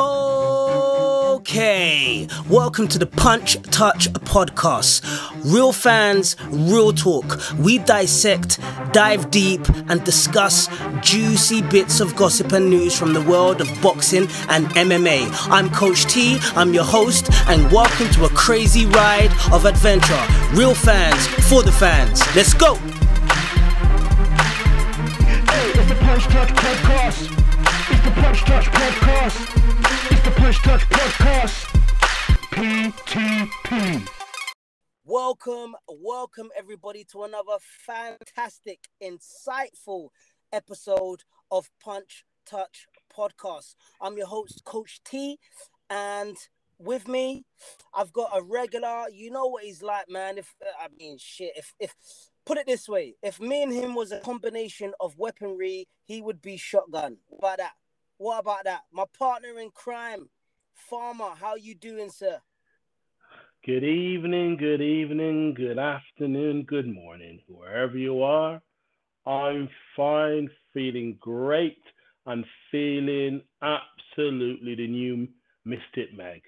Okay, welcome to the Punch Touch podcast. Real fans, real talk. We dissect, dive deep, and discuss juicy bits of gossip and news from the world of boxing and MMA. I'm Coach T, I'm your host, and welcome to a crazy ride of adventure. Real fans, for the fans. Let's go! Hey, it's the Punch Touch Podcast. It's the Punch Touch Podcast. Punch Touch Podcast. PTP. Welcome, welcome everybody to another fantastic, insightful episode of Punch Touch Podcast. I'm your host, Coach T, and with me, I've got a regular. You know what he's like, man. If I mean, shit. If if put it this way, if me and him was a combination of weaponry, he would be shotgun. What about that? What about that? My partner in crime, Farmer. How you doing, sir? Good evening, good evening, good afternoon, good morning, wherever you are. I'm fine, feeling great, and feeling absolutely the new Mystic Meg,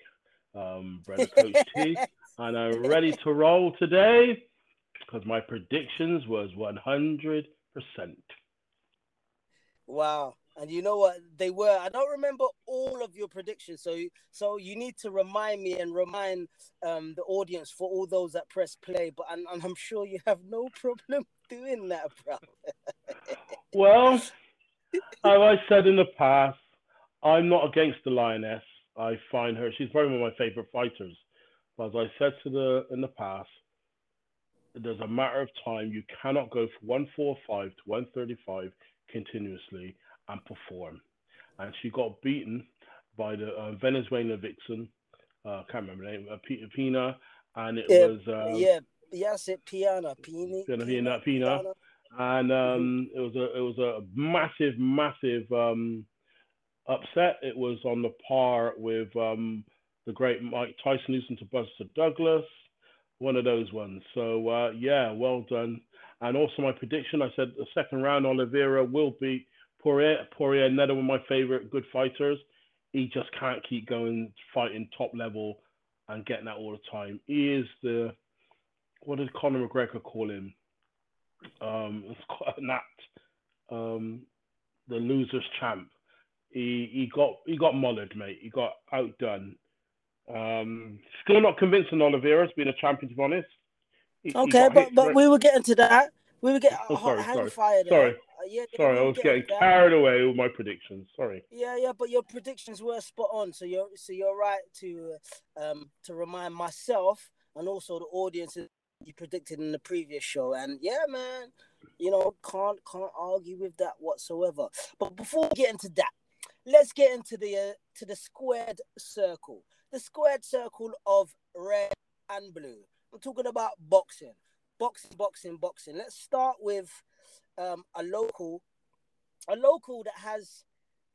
um, brother Coach T, and I'm ready to roll today because my predictions was 100%. Wow. And you know what they were? I don't remember all of your predictions, so so you need to remind me and remind um, the audience for all those that press play. But and, and I'm sure you have no problem doing that, bro. Well, as I said in the past, I'm not against the lioness. I find her she's probably one of my favorite fighters. But as I said to the in the past, there's a matter of time. You cannot go from 145 to 135 continuously and perform. And she got beaten by the uh, Venezuelan vixen. Uh, can't remember the name. Uh, P- Pina, and it Yeah, was um, yeah, yes, it Piana, Pini, Pina, Pina, Pina. and um, it was a it was a massive, massive um, upset. It was on the par with um, the great Mike Tyson losing to Buster Douglas, one of those ones. So uh, yeah, well done. And also my prediction, I said the second round, Oliveira will beat Poirier. Poirier, another one of my favorite good fighters. He just can't keep going fighting top level and getting that all the time. He is the what did Conor McGregor call him? Um, it's quite an act. Um, the losers champ. He he got he got mullered, mate. He got outdone. Um, still not convincing Oliveira's been a champion, to be honest. He- he Okay, got but but we were getting to that. We were getting Oh, hot sorry, hang sorry, fire there. sorry. Uh, yeah, Sorry, I was getting that. carried away with my predictions. Sorry. Yeah, yeah, but your predictions were spot on. So you're so you're right to um to remind myself and also the audience that you predicted in the previous show. And yeah, man, you know, can't can't argue with that whatsoever. But before we get into that, let's get into the uh, to the squared circle. The squared circle of red and blue. I'm talking about boxing. Boxing, boxing, boxing. Let's start with um a local a local that has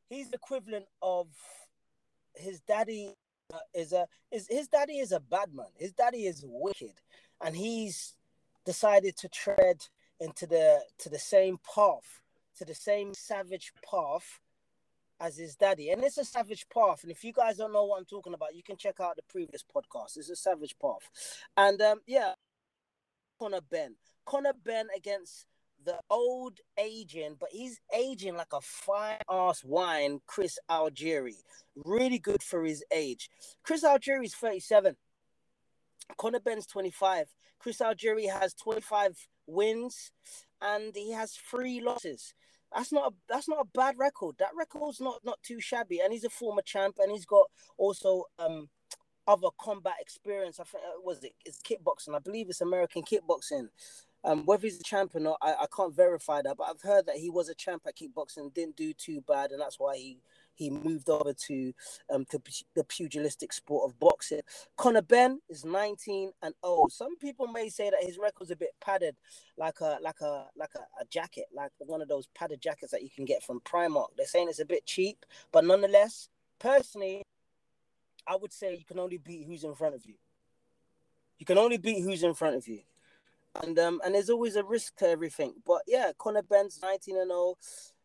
he's equivalent of his daddy uh, is a is his daddy is a bad man. His daddy is wicked, and he's decided to tread into the to the same path, to the same savage path as his daddy. And it's a savage path. And if you guys don't know what I'm talking about, you can check out the previous podcast. It's a savage path. And um, yeah, Conor Benn. Conor Benn against the old aging, but he's aging like a fine ass wine, Chris Algieri. Really good for his age. Chris Algieri is 37. Conor Benn's 25. Chris Algieri has 25 wins and he has three losses. That's not a that's not a bad record. That record's not not too shabby. And he's a former champ and he's got also um other combat experience. I think uh, was it it's kickboxing. I believe it's American kickboxing. Um, whether he's a champ or not, I, I can't verify that, but I've heard that he was a champ at kickboxing, didn't do too bad, and that's why he he moved over to um to the pugilistic sport of boxing. Conor Benn is 19 and 0. Some people may say that his record's a bit padded, like a like a like a, a jacket, like one of those padded jackets that you can get from Primark. They're saying it's a bit cheap, but nonetheless, personally, I would say you can only beat who's in front of you. You can only beat who's in front of you. And um and there's always a risk to everything. But yeah, Conor Benn's 19 and 0.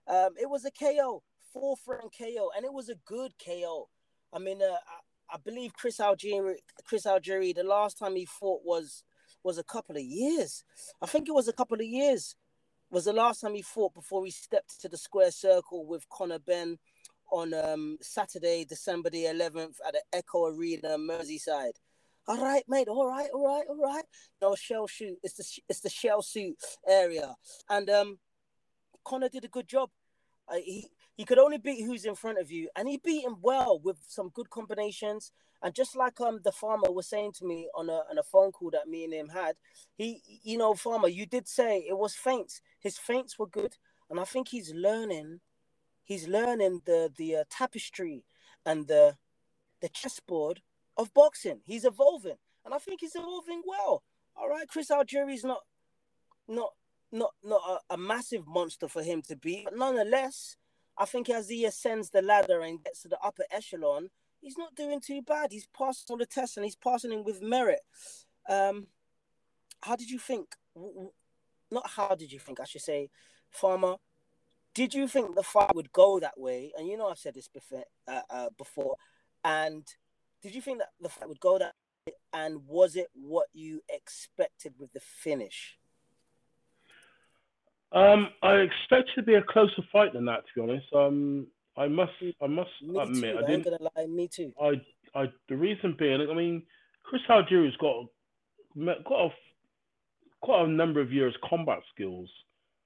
Um, it was a KO, fourth round KO, and it was a good KO. I mean, uh, I, I believe Chris Algieri, Chris Algieri, the last time he fought was was a couple of years. I think it was a couple of years. Was the last time he fought before he stepped to the square circle with Conor Benn on um, Saturday, December the 11th at the Echo Arena, Merseyside. All right, mate. All right, all right, all right. No shell shoot. It's the it's the shell suit area, and um, Conor did a good job. Uh, he he could only beat who's in front of you, and he beat him well with some good combinations. And just like um the farmer was saying to me on a on a phone call that me and him had, he you know farmer, you did say it was feints. His feints were good, and I think he's learning. He's learning the the uh, tapestry and the the chessboard of boxing. He's evolving, and I think he's evolving well. All right, Chris Algieri's not not not not a, a massive monster for him to be, but nonetheless, I think as he ascends the ladder and gets to the upper echelon, he's not doing too bad. He's passing all the tests and he's passing them with merit. Um, how did you think? Not how did you think, I should say, Farmer. Did you think the fight would go that way? And you know I've said this before. Uh, uh, before. And did you think that the fight would go that way? And was it what you expected with the finish? Um, I expected to be a closer fight than that, to be honest. Um, I must, I must Me admit, too. I I didn't. gonna lie. Me too. I, I, the reason being, I mean, Chris Algieri's got got a, quite a number of years combat skills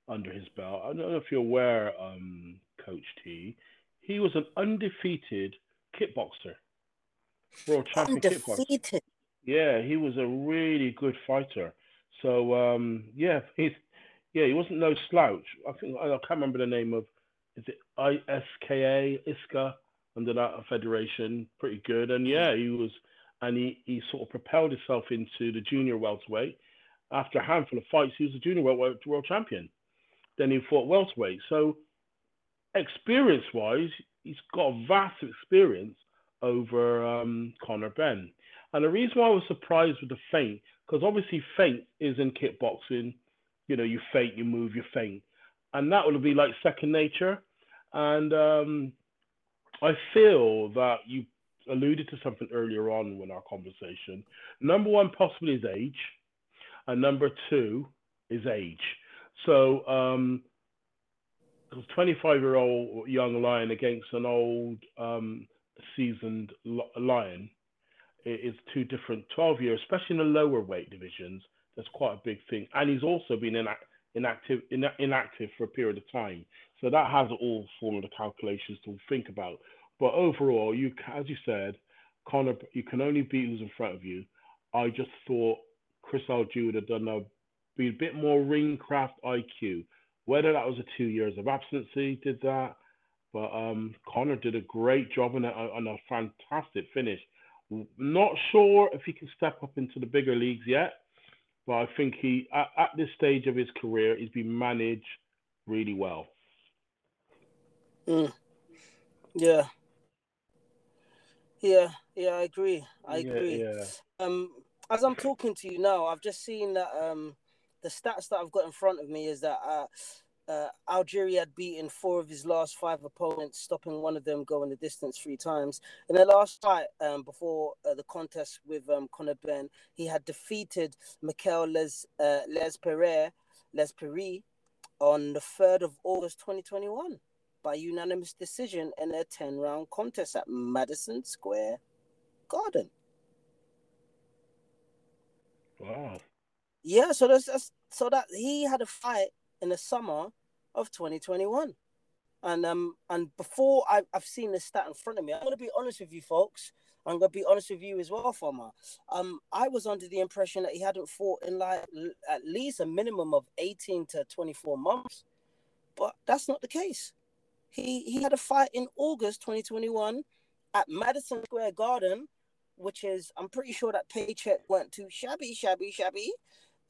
under his belt. I don't know if you're aware, um, Coach T. He was an undefeated kickboxer, world. Undefeated. Yeah, he was a really good fighter. So um, yeah, he's yeah, he wasn't no slouch. I think I can't remember the name of is it ISKA ISKA under that federation. Pretty good, and yeah, he was, and he he sort of propelled himself into the junior welterweight. After a handful of fights, he was a junior welterweight world champion. Then he fought welterweight. So experience-wise, he's got a vast experience over um, Conor Benn. And the reason why I was surprised with the feint, because obviously feint is in kickboxing, you know, you feint, you move, you feint. And that would be like second nature. And um, I feel that you alluded to something earlier on in our conversation. Number one, possibly is age. And number two is age. So, um, 25 year old young lion against an old um, seasoned lion it's two different 12 years, especially in the lower weight divisions. That's quite a big thing. And he's also been inactive, inactive for a period of time. So that has all form of the calculations to think about. But overall, you, as you said, Conor, you can only beat who's in front of you. I just thought Chris Algieri would have done a, be a bit more ring craft IQ. Whether that was a two years of absence, he did that. But um, Conor did a great job on a, on a fantastic finish. Not sure if he can step up into the bigger leagues yet, but I think he at, at this stage of his career he's been managed really well. Mm. Yeah. Yeah, yeah, I agree. I Yeah, agree. yeah. Um, as I'm talking to you now, I've just seen that um, the stats that I've got in front of me is that uh, uh, Algieri had beaten four of his last five opponents, stopping one of them going the distance three times. In the last fight, um, before uh, the contest with um, Conor Benn, he had defeated Mikel Les uh, Les Perret, Les Perret on the third of August, 2021, by unanimous decision in a 10-round contest at Madison Square Garden. Wow. Yeah, so that's, that's so that he had a fight in the summer of 2021. And um and before I, I've seen the stat in front of me, I'm gonna be honest with you folks. I'm gonna be honest with you as well, Farmer. Um, I was under the impression that he hadn't fought in like at least a minimum of 18 to 24 months, but that's not the case. He he had a fight in August 2021 at Madison Square Garden, which is I'm pretty sure that paycheck went to shabby, shabby, shabby,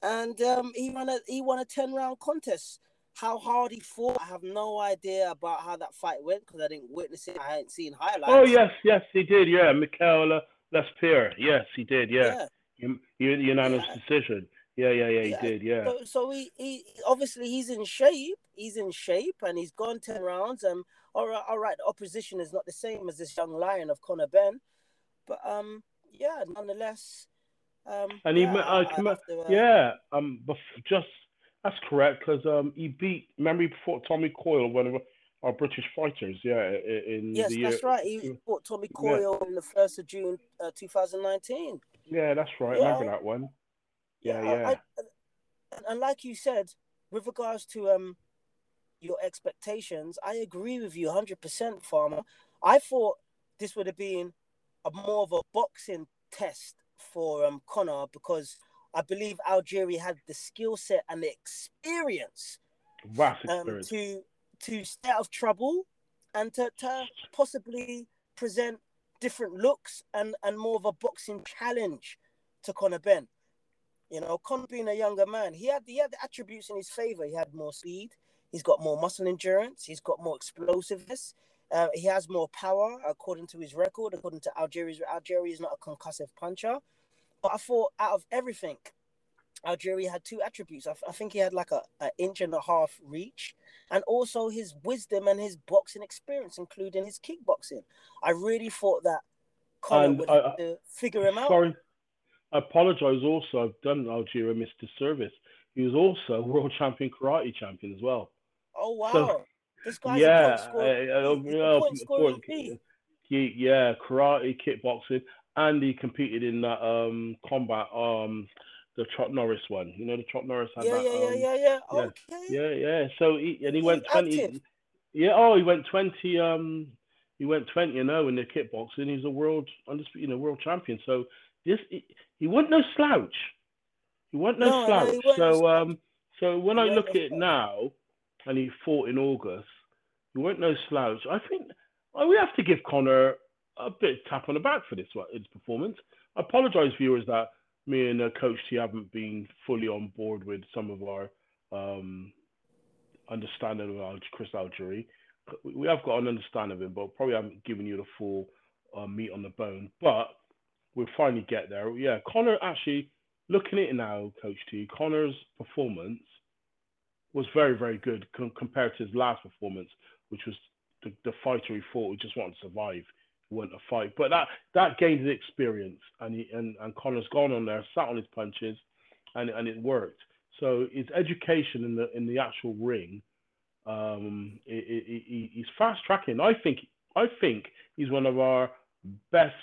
and um, he won a he won a 10 round contest. How hard he fought, I have no idea about how that fight went because I didn't witness it. I hadn't seen highlights. Oh yes, yes, he did. Yeah, Michael Lespierre. Yes, he did. Yeah, un- unanimous Yeah. decision. Yeah, yeah, yeah, he Yeah. did. Yeah. So, so he, he obviously he's in shape. He's in shape, and he's gone ten rounds. Um, all right, all right, the opposition is not the same as this young lion of Conor Benn, but um, yeah, nonetheless. Um, And he, yeah, I- uh, I to, uh, yeah, um, just that's correct because um, he beat. memory before Tommy Coyle, one of our British fighters. Yeah, in Yes, the year. that's right. He fought Tommy Yeah. Coyle on the first of June, uh, 2019. Yeah, that's right. Yeah. Remember that one? Yeah, I- yeah. I- and- and like you said, with regards to um your expectations, I agree with you 100%, Farmer. I thought this would have been a more of a boxing test for um Conor because I believe Algieri had the skill set and the experience Vast um, experience. to to stay out of trouble and to, to possibly present different looks and, and more of a boxing challenge to Conor Benn. You know, Conor being a younger man, he had he had the attributes in his favor. He had more speed, he's got more muscle endurance, he's got more explosiveness, uh, he has more power according to his record, according to Algieri's Algieri is not a concussive puncher. But I thought out of everything, Algieri had two attributes. I, I think he had like a, a inch and a half reach, and also his wisdom and his boxing experience, including his kickboxing. I really thought that Conor And would I- have to figure him out. Sorry, I apologize. Also, I've done Algieri a misservice. He was also world champion karate champion as well. Oh wow, So- this guy's yeah, a point scorer. uh, He's yeah, point scoring point- he, yeah, karate, kickboxing, and he competed in that um combat um the Chuck Norris one. You know, the Chuck Norris had Yeah, that. yeah, yeah, um, yeah, yeah. yeah, Okay. Yeah, yeah. So he and he He's went twenty. active. Yeah. Oh, he went twenty. Um, he went twenty. You know, in the kickboxing, he's a world undisputed, you know, world champion. So this he, he wasn't no slouch. He wasn't no, No, slouch. he no so um, so when He I look at it now, and he fought in August, he wasn't no slouch. I think we have to give Conor a bit of tap on the back for this his performance. I apologise, viewers, that me and uh, Coach T haven't been fully on board with some of our um, understanding of Al- Chris Algieri. We we have got an understanding of him, but probably haven't given you the full uh, meat on the bone. But we'll finally get there. Yeah, Conor actually looking at it now, Coach T. Conor's performance was very, very good com- compared to his last performance, which was the, the fighter he fought who just wanted to survive, he wanted to fight. But that that gained his experience, and he and, and Conor's gone on there, sat on his punches, and and it worked. So his education in the in the actual ring, um, i i i he's fast tracking. I think I think he's one of our best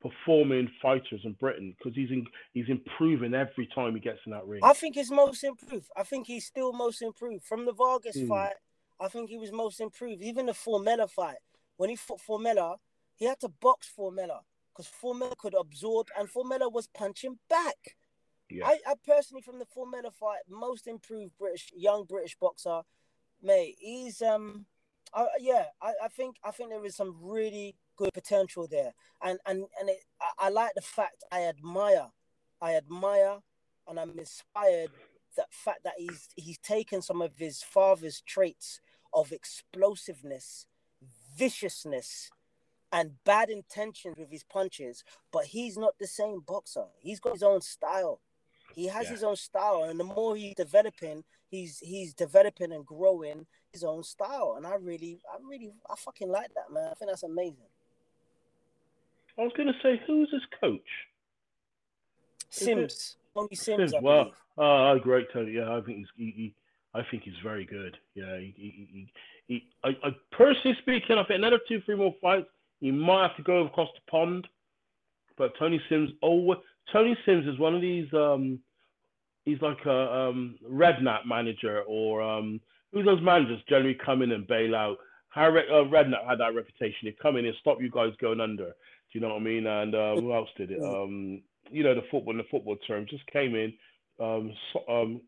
performing fighters in Britain because he's in, he's improving every time he gets in that ring. I think he's most improved. I think he's still most improved from the Vargas Hmm. fight. I think he was most improved. Even the Formella fight, when he fought Formella, he had to box Formella because Formella could absorb, and Formella was punching back. yeah. I, I personally, from the Formella fight, most improved British young British boxer, mate. He's um, I, yeah, I, I think I think there is some really good potential there, and and and it, I, I like the fact I admire, I admire, and I'm inspired that fact that he's he's taken some of his father's traits of explosiveness, viciousness, and bad intentions with his punches, but he's not the same boxer. He's got his own style. He has Yeah. his own style, and the more he's developing, he's he's developing and growing his own style. And I really, I really, I fucking like that, man. I think that's amazing. I was going to say, who's his coach? Sims, Tony Sims, I Well, believe. oh, great, Tony. Yeah, I think he's, he, he, I think he's very good. Yeah, he, he, I, I personally speaking, I think another two, three more fights, he might have to go across the pond. But Tony Sims, oh, Tony Sims is one of these. Um, he's like a um, Redknapp manager, or um, who those managers generally come in and bail out. Harry uh, Redknapp had that reputation. He'd come in and stop you guys going under. You know what I mean? And uh, who else did it? Um, you know, the football, in the football term, just came in, um, so, um,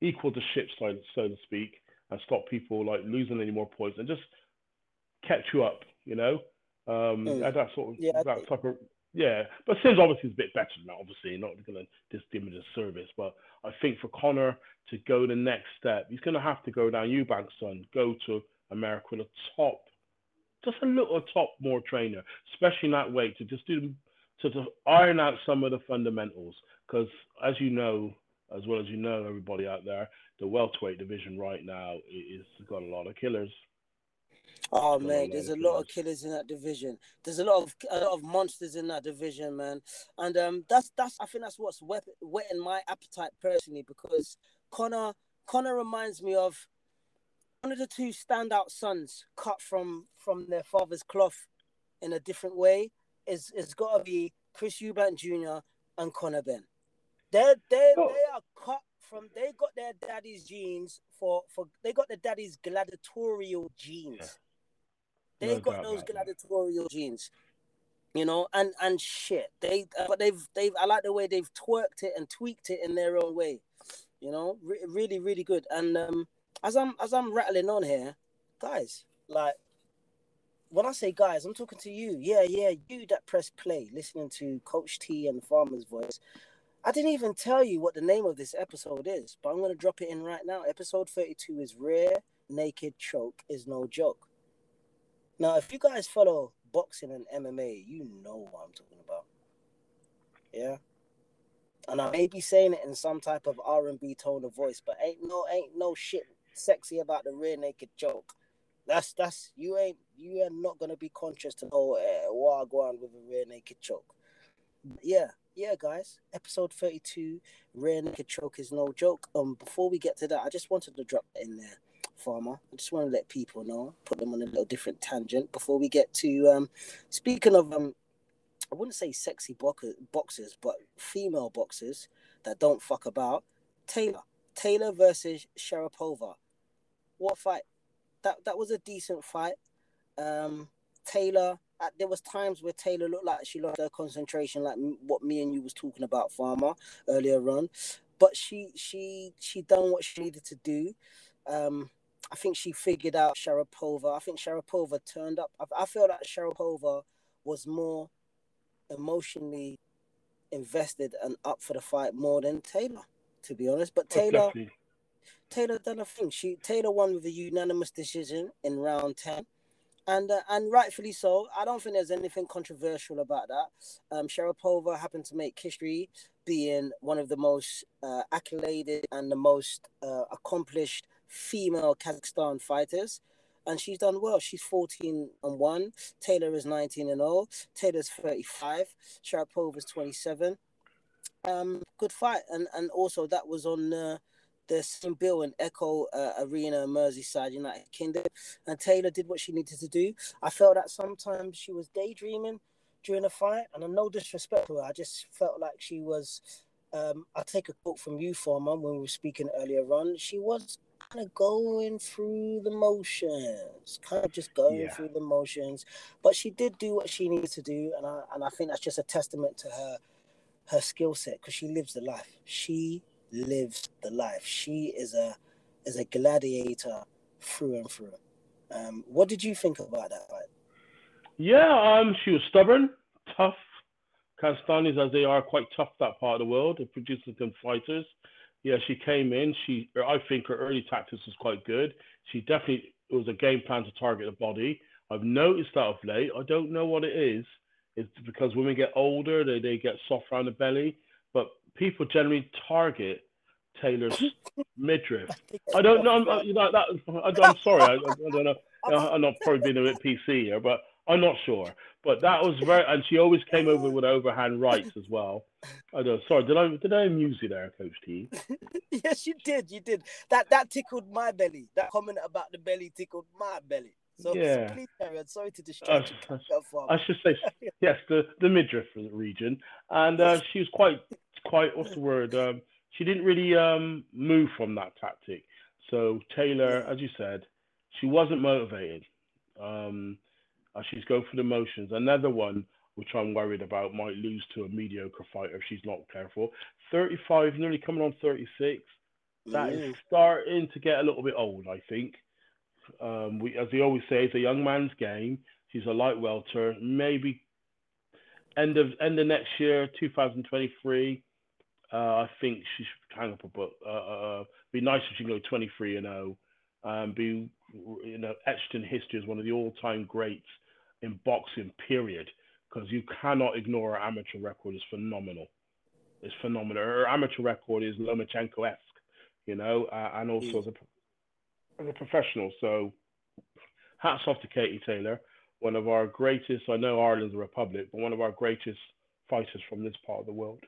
equaled the ship, so, so to speak, and stopped people like losing any more points and just kept you up. You know, um, Mm. that sort of Yeah, that type of yeah. But Sims obviously is a bit better than that. Obviously, not going to just give him a service, but I think for Conor to go the next step, he's going to have to go down Eubanks, son, go to America a top, just a little top more trainer, especially in that weight to just do to, to iron out some of the fundamentals. Because as you know, as well as you know, everybody out there, the welterweight division right now is got a lot of killers. Oh man, there's a lot of killers. killers in that division. There's a lot of a lot of monsters in that division, man. And um, that's that's I think that's what's whet, whetting my appetite personally because Conor Conor reminds me of one of the two standout sons cut from from their father's cloth in a different way. Is is got to be Chris Eubank Jr. and Conor Benn. They they Oh. they are cut from. They got their daddy's genes for for. They got their daddy's gladiatorial genes. They No got those that. gladiatorial genes, you know, and and shit. They but they've they've. I like the way they've twerked it and tweaked it in their own way, you know. Re- really really good. And um, as I'm as I'm rattling on here, guys, like when I say guys, I'm talking to you. Yeah, yeah, you that press play, listening to Coach T and the Farmer's voice. I didn't even tell you what the name of this episode is, but I'm gonna drop it in right now. Episode 32 is Rear Naked Choke is No Joke. Now, if you guys follow boxing and MMA, you know what I'm talking about. Yeah. And I may be saying it in some type of R and B tone of voice, but ain't no ain't no shit sexy about the rear naked choke. That's that's you ain't you are not gonna be conscious to know uh, what I go on with a rear naked choke. Yeah, yeah, guys. Episode thirty-two, rear naked choke is no joke. Um, before we get to that, I just wanted to drop that in there, Farmer. I just want to let people know, put them on a little different tangent before we get to um. Speaking of um, I wouldn't say sexy boxer, boxers, but female boxers that don't fuck about. Taylor, Taylor versus Sharipova. What fight? That that was a decent fight. Um, Taylor. Uh, there was times where Taylor looked like she lost her concentration, like what me and you was talking about, Farmer, earlier on. But she she she done what she needed to do. Um, I think she figured out Sharipova. I think Sharipova turned up. I, I feel like Sharipova was more emotionally invested and up for the fight more than Taylor, to be honest. But Taylor. Taylor done a thing. She Taylor won with a unanimous decision in round ten, and uh, and rightfully so. I don't think there's anything controversial about that. Um, Sharipova happened to make history, being one of the most uh, accoladed and the most uh, accomplished female Kazakhstan fighters. And she's done well. She's 14 and 1. Taylor is 19 and 0. Taylor's 35. Sharipova's 27. Um, good fight. And and also that was on uh, the same bill in Echo uh, Arena, Merseyside, United Kingdom. And Taylor did what she needed to do. I felt that sometimes she was daydreaming during the fight, and I'm no disrespect to her. I just felt like she was. Um, I take a quote from you, Farmer, when we were speaking earlier on. She was kind of going through the motions, kind of just going Yeah. through the motions. But she did do what she needed to do, and I and I think that's just a testament to her her skill set because she lives the life. She lives the life. She is a is a gladiator through and through. Um, what did you think about that? Yeah, um, she was stubborn, tough. Kazakhstanis, as they are, quite tough that part of the world. It produces them fighters. Yeah, she came in. She, I think her early tactics was quite good. She definitely it was a game plan to target the body. I've noticed that of late. I don't know what it is. It's because women get older, they, they get soft around the belly. People generally target Taylor's midriff. I don't know. I'm, you know that. I, I'm sorry. I, I don't know. I'm not probably being a bit PC here, but I'm not sure. But that was very, and she always came over with overhand rights as well. I don't. Sorry, did I did I amuse you there, Coach T? yes, you did. You did. That that tickled my belly. That comment about the belly tickled my belly. So, so Yeah. please carry on. Sorry to Uh, distract you. On, Farmer. I should say yes, the the midriff region, and uh, she was quite quite what's the word? Um, she didn't really um, move from that tactic. So Taylor, as you said, she wasn't motivated. Um, she's going for the motions. Another one which I'm worried about might lose to a mediocre fighter if she's not careful. 35, nearly coming on 36. That is Mm. starting to get a little bit old, I think. Um, we, as they always say, it's a young man's game. She's a light welter. Maybe end of end of next year, 2023. Uh, I think she should hang up a book. Uh, uh, be nice if she can go 23 and 0, um, be you know etched in history as one of the all-time greats in boxing. Period. Because you cannot ignore her amateur record. It's phenomenal. It's phenomenal. Her amateur record is Lomachenko-esque, you know, uh, and also Mm. as a as a professional. So hats off to Katie Taylor, one of our greatest. I know Ireland's a republic, but one of our greatest fighters from this part of the world.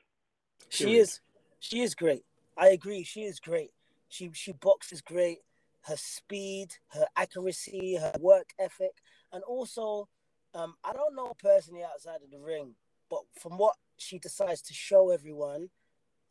She Period. is, she is great. I agree. She is great. She she boxes great. Her speed, her accuracy, her work ethic, and also, um, I don't know personally outside of the ring, but from what she decides to show everyone,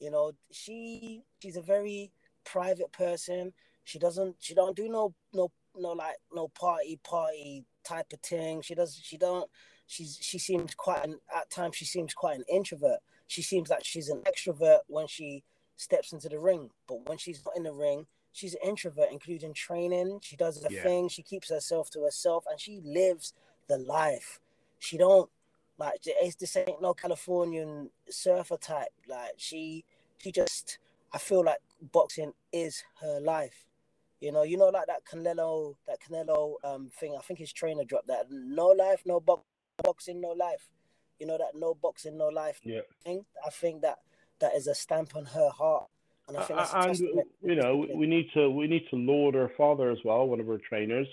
you know, she she's a very private person. She doesn't she don't do no no no like no party party type of thing. She does she don't she's she seems quite an at times she seems quite an introvert. She seems like she's an extrovert when she steps into the ring, but when she's not in the ring, she's an introvert, including training. She does her Yeah. thing. She keeps herself to herself, and she lives the life. She don't like it's this ain't no Californian surfer type. Like she, she just. I feel like boxing is her life. You know, you know, like that Canelo, that Canelo um thing. I think his trainer dropped that. No life, no bo- boxing, no life. You know that no boxing, no life Yeah. thing. I think that that is a stamp on her heart, and I think that's a and testament. you know we need to we need to laud her father as well, one of her trainers.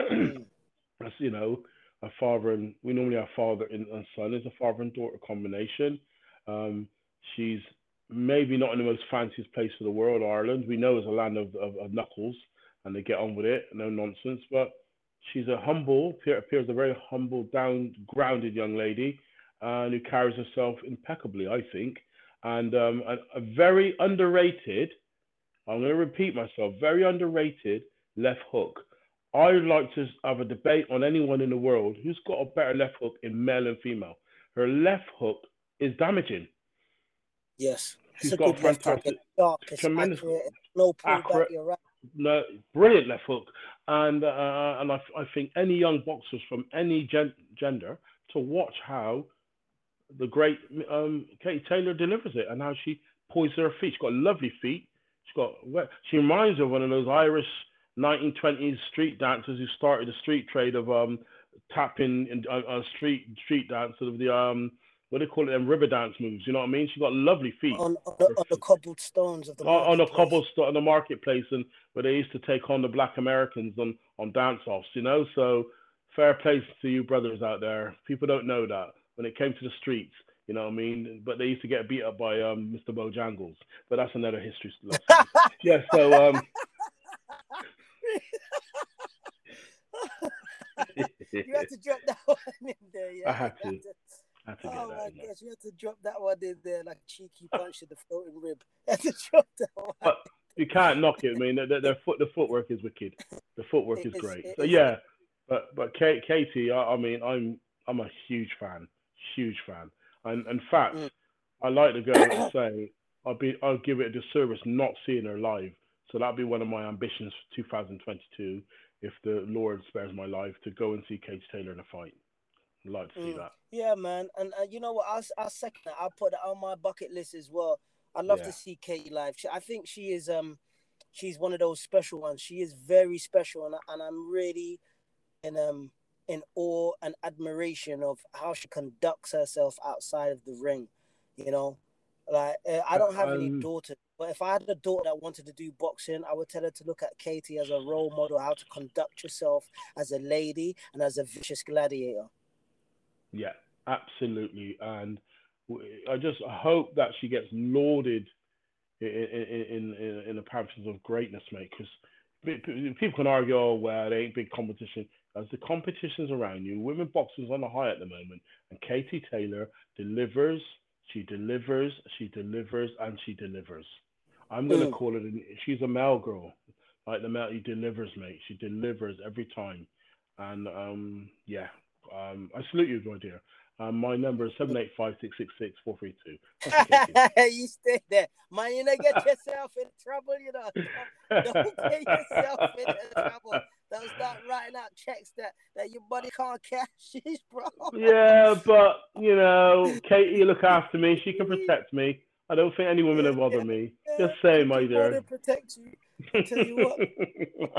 Mm, That's you know a father and we normally have father and, son is a father and daughter combination. Um, she's maybe not in the most fanciest place of the world, Ireland. We know it's a land of, of, of knuckles and they get on with it, no nonsense. But she's a humble, appears a very humble, down, grounded young lady, and who carries herself impeccably, I think, and um, a, a very underrated. I'm going to repeat myself. Very underrated left hook. I would like to have a debate on anyone in the world who's got a better left hook in male and female. Her left hook is damaging. yes, She's a got good left fantastic, tremendous- accurate. No accurate- right. no, brilliant left hook, and uh, and I, I think any young boxers from any gen- gender to watch how the great um, Katie Taylor delivers it and how she poises her feet. She's got lovely feet. She's got she reminds me of one of those Irish 1920s street dancers who started the street trade of um tapping and uh, uh, street street dance sort of the um what do they call it them river dance moves. You know what I mean? She got lovely feet On, on, the, on the cobbled stones of the on, on the cobblestone on the marketplace and where they used to take on the black Americans on on dance offs, you know. So fair play to you brothers out there. People don't know that when it came to the streets, you know what I mean. But they used to get beat up by um, Mr. Bojangles. But that's another history lesson. yeah. So um. you had to drop that one in there. Yeah, I had to. I had to get Oh my gosh, you had to drop that one in there like a cheeky punch to the floating rib. You had to drop that one. But you can't knock it. I mean, their, their foot, the footwork is wicked. The footwork is is- great. So is. yeah, but but Kate, Katie, I, I mean, I'm I'm a huge fan, huge fan. And in fact, Mm. I like to go and say I'll be I'll give it a disservice not seeing her live. So that'll be one of my ambitions for 2022, if the Lord spares my life, to go and see Kate Taylor in a fight. I'd like to see Mm. that. Yeah, man, and uh, you know what? I'll, I'll second that. I'll put that on my bucket list as well. I'd love Yeah. to see Kate live. She, I think she is um, she's one of those special ones. She is very special, and and I'm really in um in awe and admiration of how she conducts herself outside of the ring. You know, like uh, I don't have any Um, daughters, but if I had a daughter that wanted to do boxing, I would tell her to look at Katie as a role model, how to conduct yourself as a lady and as a vicious gladiator. Yeah, absolutely. And I just hope that she gets lauded in in in, in the purposes of greatness, mate. Because people can argue, oh well, it ain't big competition. As the competition's around you, women boxing's on the high at the moment, and Katie Taylor delivers. She delivers. She delivers, and she delivers. I'm gonna Mm. call it. An, she's a male girl, like the male. She delivers, mate. She delivers every time, and um, yeah, um, I salute you, my dear. Um, my number is seven eight five six six six four three two. you stay there. Man, you don't get yourself in trouble, you know. Don't get yourself in trouble. Don't start writing out checks that, that your body can't cash, bro. Yeah, but you know, Katie, look after me. She can protect me. I don't think any woman will bother me. Just saying, my dear. than protect you. tell you what,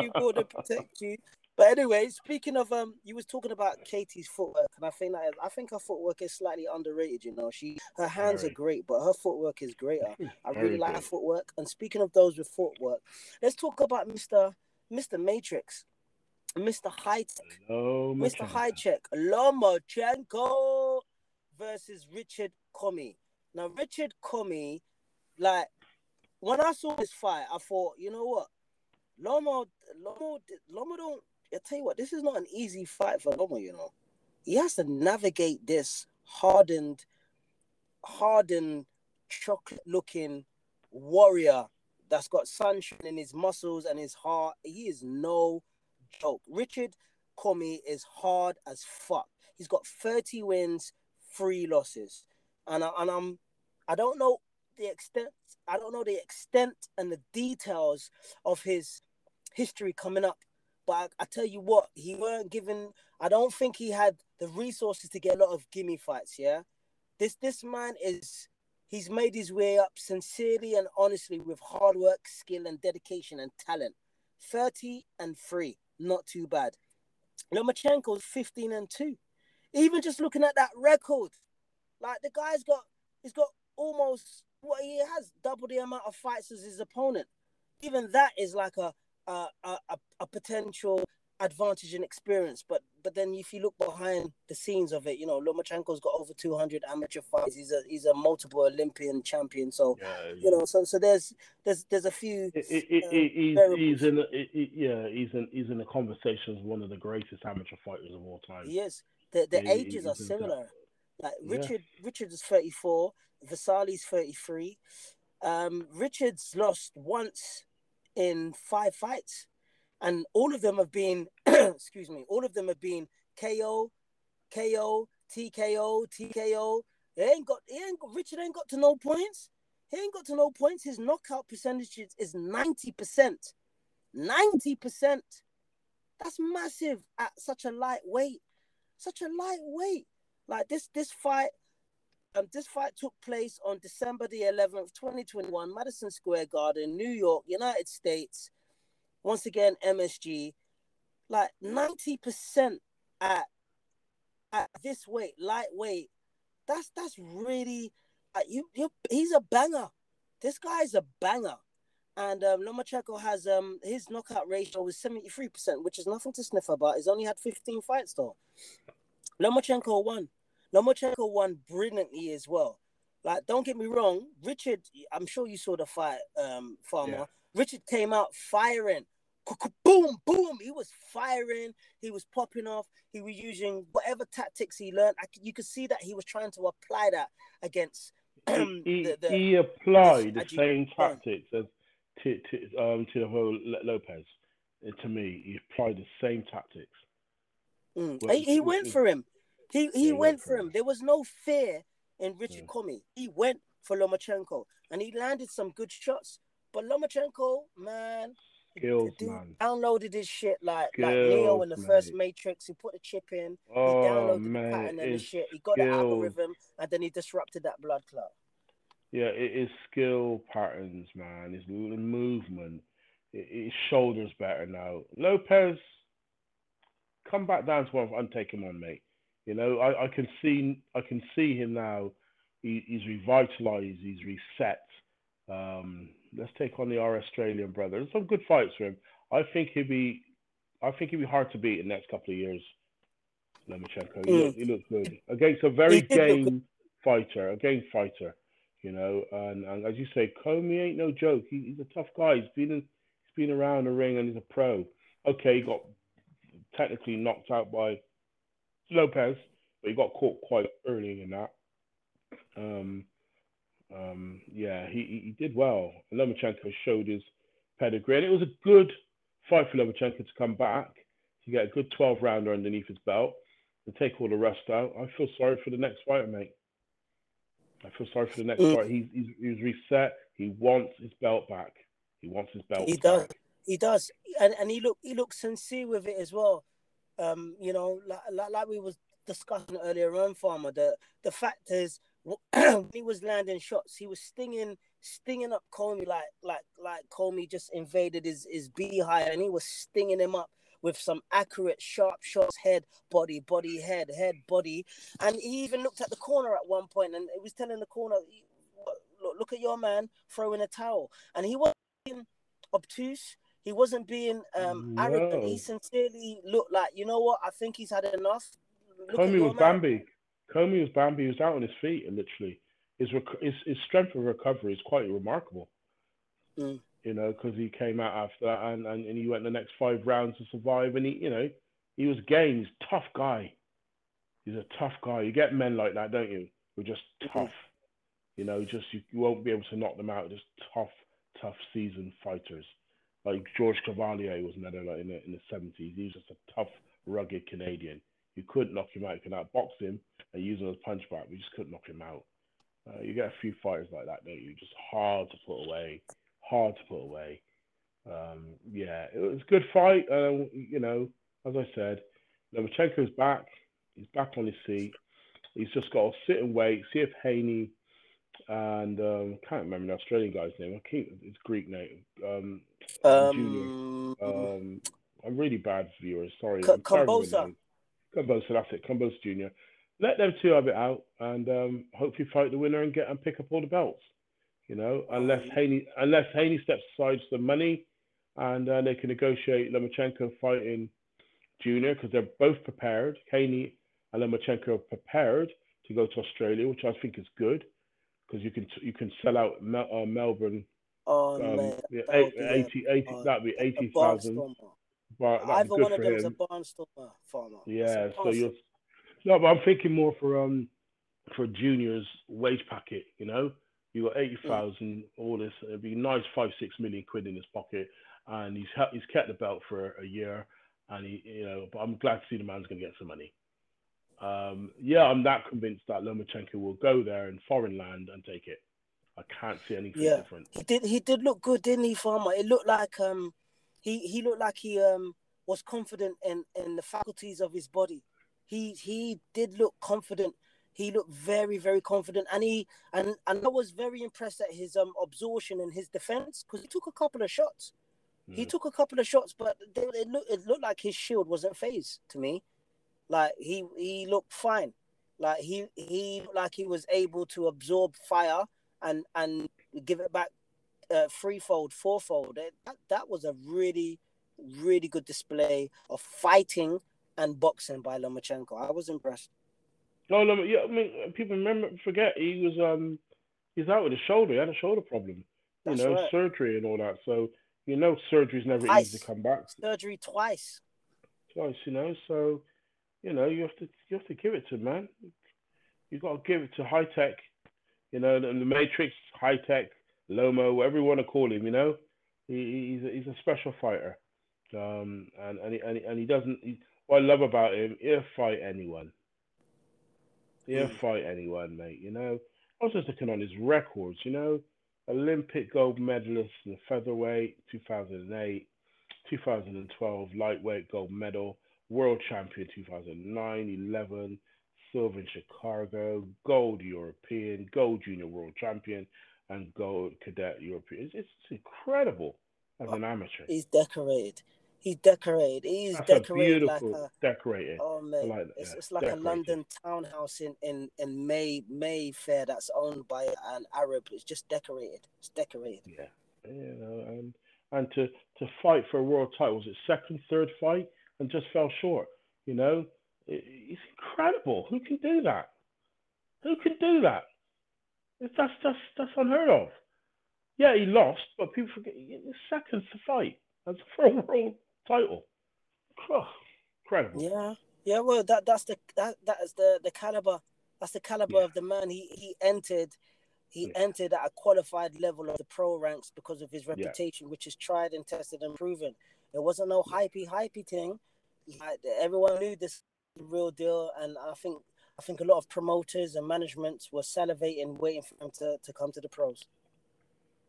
You than protect you. But anyway, speaking of um, you was talking about Katie's footwork, and I think that I think her footwork is slightly underrated. You know, she her hands Very. are great, but her footwork is greater. I Very really like her footwork. And speaking of those with footwork, let's talk about Mister Mister Matrix. Mr. High Tech, Mr. Machenko. High Check, Lomachenko versus Richard Commey. Now, Richard Commey, like, when I saw this fight, I thought, you know what? Lomo, Lomo, Lomo don't, I tell you what, this is not an easy fight for Lomo, you know. He has to navigate this hardened, hardened, chocolate looking warrior that's got sunshine in his muscles and his heart. He is no joke. Richard Commey is hard as fuck. He's got 30 wins, three losses. And, I, and I'm I don't know the extent I don't know the extent and the details of his history coming up. But I, I tell you what, he weren't given I don't think he had the resources to get a lot of gimme fights, yeah. This this man is he's made his way up sincerely and honestly with hard work, skill, and dedication and talent. 30 and 3, not too bad. Lomachenko's 15 and 2. Even just looking at that record, like the guy's got he's got almost what he has double the amount of fights as his opponent. Even that is like a a, a, a- a potential advantage and experience. But but then if you look behind the scenes of it, you know, Lomachenko's got over 200 amateur fights. He's a he's a multiple Olympian champion. So Yeah, you know, so so there's there's there's a few. It, it, it, he's, he's in, yeah, he's in, he's in the conversation as one of the greatest amateur fighters of all time. Yes. The the Yeah, he- ages are in that. similar. Like Yeah. Richard Richard is 34, Vasali's 33. Um Richard's lost once in five fights. And all of them have been excuse me, all of them have been KO, KO, TKO, TKO. He ain't got he ain't got Richard ain't got to no points. He ain't got to no points. His knockout percentage is- is 90%. 90%. That's massive at such a light weight. Such a light weight. Like this this fight um, this fight took place on December the 11th, 2021, Madison Square Garden, New York, United States. Once again, MSG. Like 90% at at this weight, lightweight. That's that's really uh, you you he's a banger. This guy's a banger. And um, Lomachenko has um his knockout ratio was 73%, which is nothing to sniff about. He's only had 15 fights though. Lomachenko won. Lomachenko won brilliantly as well. Like, don't get me wrong, Richard. I'm sure you saw the fight, um, Farmer. Yeah. Richard came out firing, boom, boom. He was firing. He was popping off. He was using whatever tactics he learned. I you could see that he was trying to apply that against. he, he, the- the- he applied the same tactics as to, to um to the whole Lopez. Uh, To me, he applied the same tactics. Mm. Well, he, he went for him. He he he went went for for him. him. There was no fear in Richard Yeah. Commey. He went for Lomachenko and he landed some good shots. But Lomachenko, man, the Skills, dude man. downloaded his shit like like Neo in the Skills, first. Matrix. He put the chip in. He Oh downloaded the man, pattern and the shit. He got the algorithm and then he disrupted that blood clot. Yeah, it is skill patterns, man. It's movement. It, his shoulders better now. Lopez, come back down to one and take him on, mate. You know, I, I can see I can see him now. He, he's revitalized. He's reset. Um, let's take on the our Australian brother. There's some good fights for him. I think he'd be. I think he'd be hard to beat in the next couple of years. Lomachenko. He, Mm. look, he looks good against a very did look good. game fighter, a game fighter you know. And, and as you say, Commey ain't no joke. He, he's a tough guy. He's been in, he's been around the ring and he's a pro. Okay, he got technically knocked out by Lopez, but he got caught quite early in that. Um, um, yeah, he, he did well. Lomachenko showed his pedigree, and it was a good fight for Lomachenko to come back to get a good 12 rounder underneath his belt to take all the rust out. I feel sorry for the next fighter, mate. I feel sorry for the next Mm. fight. He's, he's he's reset. He wants his belt back. He wants his belt. He back. does. He does, and and he look he looks sincere with it as well. Um, you know, like, like like we was discussing earlier on, Farmer. The the fact is, when he was landing shots, he was stinging stinging up Commey like like like Commey just invaded his his beehive, and he was stinging him up with some accurate, sharp shots, head, body, body, head, head, body, and he even looked at the corner at one point, and he was telling the corner, "Look, look at your man throwing a towel," and he was being obtuse. He wasn't being um, arrogant. He sincerely looked like, you know what? I think he's had enough. Look Commey was man. Bambi. Commey was Bambi. He was out on his feet, and literally, his rec- his, his strength of recovery is quite remarkable. Mm. You know, because he came out after that, and, and, and he went the next five rounds to survive, and he, you know, he was game. He's a tough guy. He's a tough guy. You get men like that, don't you? Who are just Mhm. tough. You know, just you, you won't be able to knock them out. Just tough, tough seasoned fighters. Like George Chuvalo was another like in the in the seventies. He was just a tough, rugged Canadian. You couldn't knock him out. You could outbox him and use him as punch back. You just couldn't knock him out. Uh, you get a few fighters like that, don't you? Just hard to put away. Hard to put away. Um, yeah, it was a good fight. Uh, you know, as I said, Lomachenko's back. He's back on his feet. He's just got to sit and wait, see if Haney and um, can't remember the Australian guy's name. I keep it's Greek name. Um, Junior. Um, Um, I'm really bad for viewers. Sorry. K- I'm terrible with Kombosa. names. Kombosa, that's it. Kombosa Junior. Let them two have it out, and um, hopefully fight the winner and get and pick up all the belts. You know, unless Haney unless Haney steps aside for some money, and uh, they can negotiate Lomachenko fighting Junior because they're both prepared. Haney and Lomachenko are prepared to go to Australia, which I think is good because you can you can sell out Mel- uh, Melbourne. oh Um, man, yeah, that eight- be 80, 80 uh, that'd be eighty thousand. But Either one of them is a barnstormer farmer. Yeah, so you're no, but I'm thinking more for um for juniors wage packet. You know, you got eighty thousand, all this. It'd be nice five six million quid in his pocket, and he's ha- he's kept the belt for a year, and he you know. But I'm glad to see the man's gonna get some money. Um, yeah, I'm that convinced that Lomachenko will go there in foreign land and take it. I can't see anything Yeah. different. He did. He did look good, didn't he, Farmer? It looked like um, he he looked like he um was confident in in the faculties of his body. He he did look confident. He looked very very confident, and he and and I was very impressed at his um absorption and his defense because he took a couple of shots. He Mm. took a couple of shots, but they, it looked it looked like his shield wasn't phased to me. Like he he looked fine. Like he he looked like he was able to absorb fire and and give it back uh, threefold, fourfold. That, that was a really really good display of fighting and boxing by Lomachenko. I was impressed. No, no, yeah. I mean, people remember forget he was um he's out with a shoulder. He had a shoulder problem. That's you know, right. surgery and all that. So you know, surgery's never Twice. easy to come back Surgery twice. twice. You know, so you know you have to you have to give it to him, man. You got to give it to high tech. You know, the, the Matrix, high tech, Lomo, whatever you want to call him. You know, he, he's a, he's a special fighter. Um, and and he, and he, and he doesn't. He, what I love about him, he'll fight anyone. He'll Mm. fight anyone, mate. You know, I was just looking on his records. You know, Olympic gold medalist in the featherweight, 2008, 2012 lightweight gold medal, world champion 2009, 11, silver in Chicago, gold European, gold junior world champion, and gold cadet European. It's, it's incredible as oh, an amateur. He's decorated. He's decorated. He's decorated oh, like a decorated. Oh man, like it's, it's like decorated. a London townhouse in in in May Mayfair that's owned by an Arab. It's just decorated. It's decorated. Yeah, you know, and and to to fight for a world title was it second, third fight, and just fell short. You know, it, it's incredible. Who can do that? Who can do that? That's that's that's unheard of. Yeah, he lost, but people forget it's second to fight. That's for a world title. Oh, incredible. Yeah, yeah. Well, that that's the that that is the the caliber. That's the caliber Yeah. of the man. He he entered. He Yeah. entered at a qualified level of the pro ranks because of his reputation, which is tried and tested and proven. It wasn't no hypey hypey thing. Like, everyone knew this real deal, and I think I think a lot of promoters and managements were salivating, waiting for him to, to come to the pros.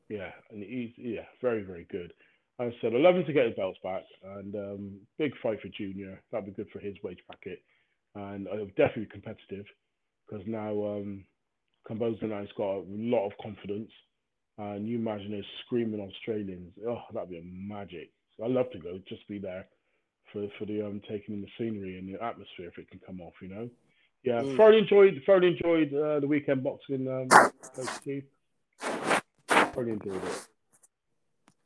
Yeah, and he's yeah, very very good. I said, I love him to get his belts back, and um, big fight for Junior. That'd be good for his wage packet, and it'll definitely be competitive because now um, Combosa now's got a lot of confidence, and you imagine us screaming Australians. Oh, that'd be magic. So I'd love to go, just be there for for the um taking in the scenery and the atmosphere if it can come off, you know. Yeah, Mm. thoroughly enjoyed thoroughly enjoyed uh, the weekend boxing. Um. Thoroughly enjoyed it.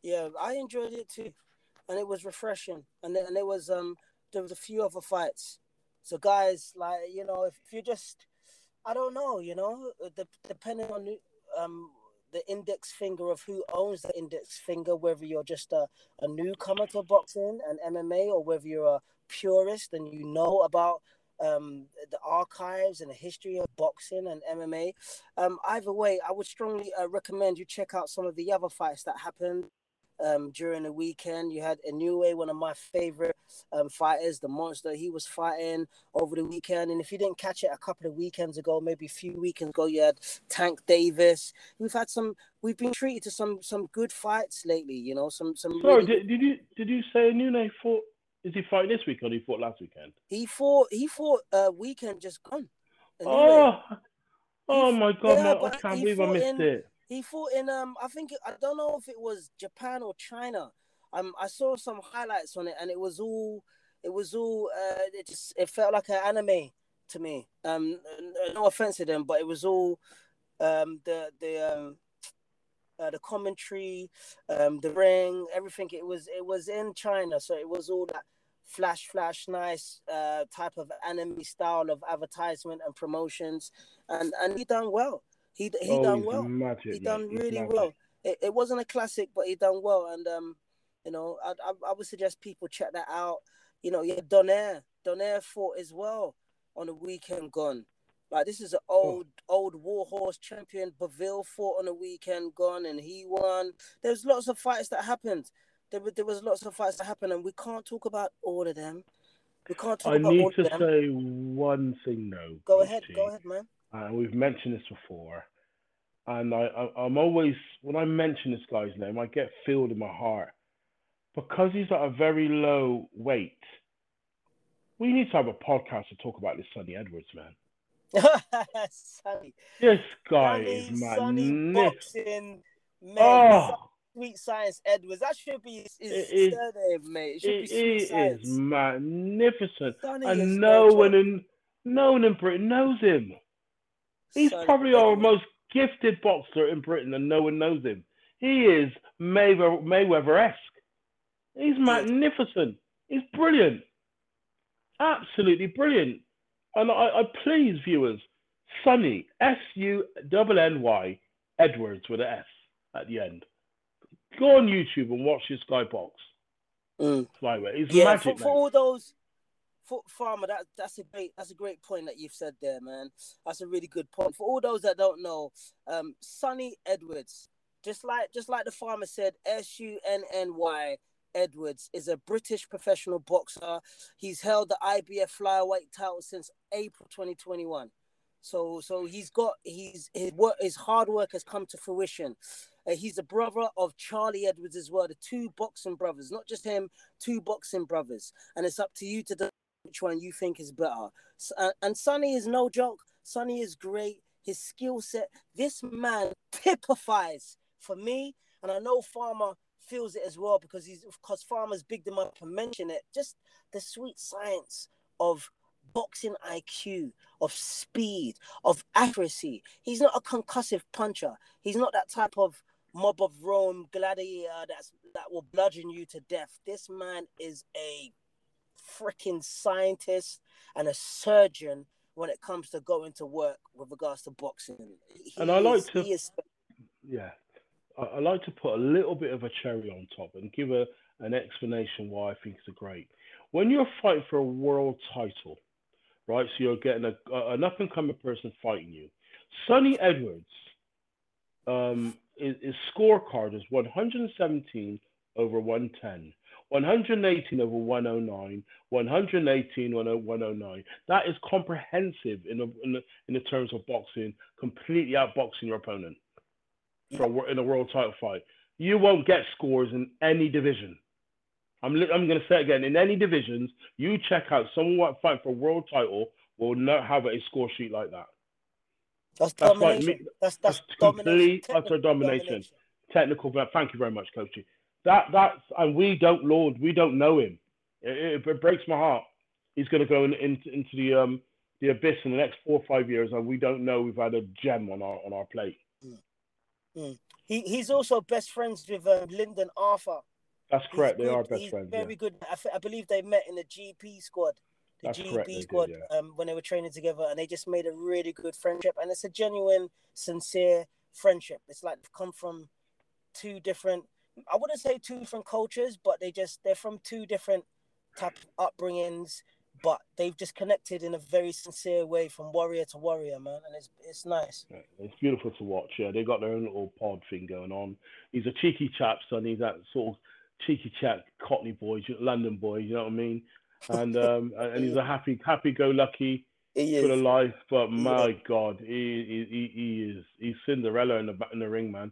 Yeah, I enjoyed it too. and it was refreshing. And then and there was um there was a few other fights. So guys, like you know, if, you're just, I don't know, you know, the, depending on um the index finger of who owns the index finger, whether you're just a, a newcomer to boxing and MMA, or whether you're a purist and you know about um, the archives and the history of boxing and MMA. Um, either way, I would strongly uh, recommend you check out some of the other fights that happened um, during the weekend. You had Inoue, one of my favorite um, fighters, the monster. He was fighting over the weekend. And if you didn't catch it a couple of weekends ago, maybe a few weekends ago, you had Tank Davis. We've had some. We've been treated to some some good fights lately. You know, some some. Sorry, really did, did you did you say Inoue fought? Is he fighting this week or he fought last weekend? He fought. He fought. Uh, weekend just gone. Oh, oh my god, yeah, man! I can't believe I missed in, it. He fought in um I think I don't know if it was Japan or China. Um I saw some highlights on it and it was all it was all uh it just it felt like an anime to me. Um no offense to them, but it was all um the the um uh, the commentary, um, the ring, everything. It was it was in China, so it was all that flash, flash, nice uh, type of anime style of advertisement and promotions, and and he done well. He he oh, done well. Magic, he done man. really well. It, it wasn't a classic, but he done well. And um, you know, I, I, I would suggest people check that out. You know, yeah, Donaire, Donaire fought as well on the weekend gone. Like this is an oh. old oh. old warhorse champion. Baville fought on the weekend gone, and he won. There's lots of fights that happened. There, there was lots of fights that happened, and we can't talk about all of them. We can't talk I about all of them. I need to say one thing though. Go ahead, go ahead, man and we've mentioned this before. And I, I, am always, when I mention this guy's name, I get filled in my heart because he's at a very low weight. We need to have a podcast to talk about this Sunny Edwards, man. Sunny. This guy Sunny, is magnificent. boxing, man. Oh. Ah! Sweet Science Edwards. That should be his, his surname, mate. It should it, be Sweet Science. Is magnificent. And no one in no one in Britain knows him. He's probably our most gifted boxer in Britain, and no one knows him. He is Mayweather esque. He's magnificent. He's brilliant. Absolutely brilliant. And I, I please viewers, Sunny, S U N N Y, Edwards with an S at the end. Go on YouTube and watch this guy box. Mm. Flyweight. He's yeah, magic. For, for all those for farmer that that's a great that's a great point that you've said there man that's a really good point for all those that don't know um sunny edwards just like just like the farmer said s-u-n-n-y edwards is a british professional boxer he's held the ibf flyweight title since april 2021 so so he's got he's his work his hard work has come to fruition uh, he's a brother of Charlie Edwards as well, the two boxing brothers, not just him, two boxing brothers. And it's up to you to decide which one you think is better. Uh, and Sunny is no joke. Sunny is great. His skill set, this man typifies for me, and I know Farmer feels it as well because he's because Farmer's bigged him up and mentioned it. Just the sweet science of boxing IQ, of speed, of accuracy. He's not a concussive puncher. He's not that type of mob of Rome gladiator that's that will bludgeon you to death. This man is a freaking scientist and a surgeon when it comes to going to work with regards to boxing. He and I like is, to, is... yeah, I, I, like to put a little bit of a cherry on top and give a, an explanation why I think it's a great. When you're fighting for a world title, right? So you're getting a, a an up and coming person fighting you. Sunny Edwards, um, his, his scorecard is 117 over 110. 118 over 109, 118 over 109. That is comprehensive in the, in in the terms of boxing, completely outboxing your opponent for a, in a world title fight. You won't get scores in any division. I'm, I'm going to say again. In any divisions, you check out someone who fight for a world title will not have a score sheet like that. That's, that's domination. Like, that's, that's, that's complete utter domination. domination. Technical. Thank you very much, Coachy. That that's and we don't Lord, we don't know him. It, it, it breaks my heart. He's going to go in, in, into the um the abyss in the next four or five years, and we don't know we've had a gem on our on our plate. Mm. Mm. He he's also best friends with uh, Lyndon Arthur. That's He's correct. They good. are best He's friends. very Yeah. good. I believe they met in the GB squad, the That's they did, squad, yeah. um, when they were training together, and they just made a really good friendship. And it's a genuine, sincere friendship. It's like they've come from two different. I wouldn't say two different cultures, but they just they're from two different type of upbringings, but they've just connected in a very sincere way from warrior to warrior, man, and it's it's nice. Yeah, It's beautiful to watch. Yeah, they got their own little pod thing going on. He's a cheeky chap, son. He's that sort of cheeky chap, Cockney boy, London boy. You know what I mean? And um, and he's a happy, happy-go-lucky He full of life. But Yeah. my God, he, he he he is he's Cinderella in the in the ring, man.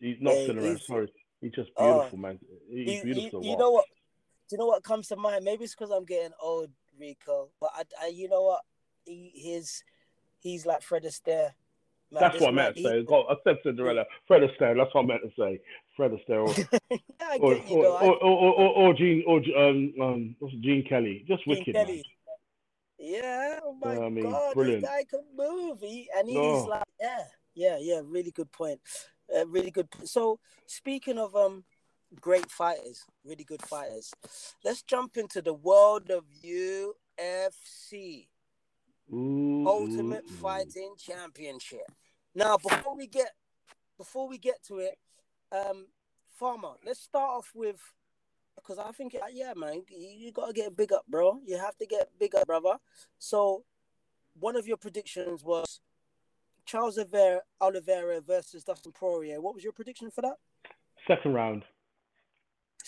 He's not Hey, Cinderella. he's- Sorry, he's just Oh, beautiful, man. He's You, beautiful. you, you know what? Do you know what comes to mind? Maybe it's because I'm getting old, Rico. But I, I you know what? He, his, he's like Fred Astaire. Man, That's what I meant to say. God, I said Cinderella. Fred Astaire. That's what I meant to say. Fred Astaire. Or, or, or, or, or, or, or Gene, or um, um, what's Gene Kelly. Just Gene wicked, Kelly. man. Yeah, oh my Yeah, I mean, god, brilliant. this guy can move. He, and he's Oh. like, yeah, yeah, yeah. Really good point. Uh, really good. So speaking of um, great fighters, really good fighters. Let's jump into the world of UFC. Ooh, Ultimate ooh, ooh. Fighting Championship. Now, before we get before we get to it, um, Farmer, let's start off with because I think uh, yeah, man, you, you gotta get big up, bro. You have to get big up, brother. So, one of your predictions was Charles Oliveira, Oliveira versus Dustin Poirier. What was your prediction for that? Second round.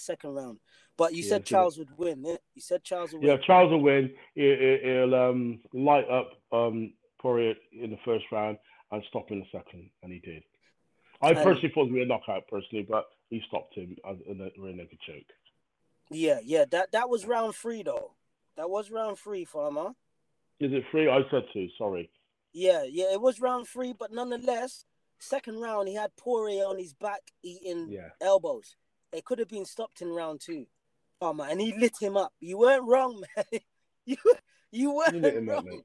Second round. But you Yeah, said Charles would win. eh? You said Charles would Yeah. Charles will win. It, it, will um, light up um, Poirier in the first round and stop in the second, and he did. I And- personally thought it would be a knockout, personally, but he stopped him in a rear naked choke. Yeah, yeah. That that was round three though. That was round three, Farmer. Is it three? I said two. Sorry. Yeah, yeah, it was round three, but nonetheless, second round he had Poirier on his back eating Yeah. elbows. It could have been stopped in round two. Oh man, and he lit him up. You weren't wrong, man. you you weren't lit him up, wrong. mate.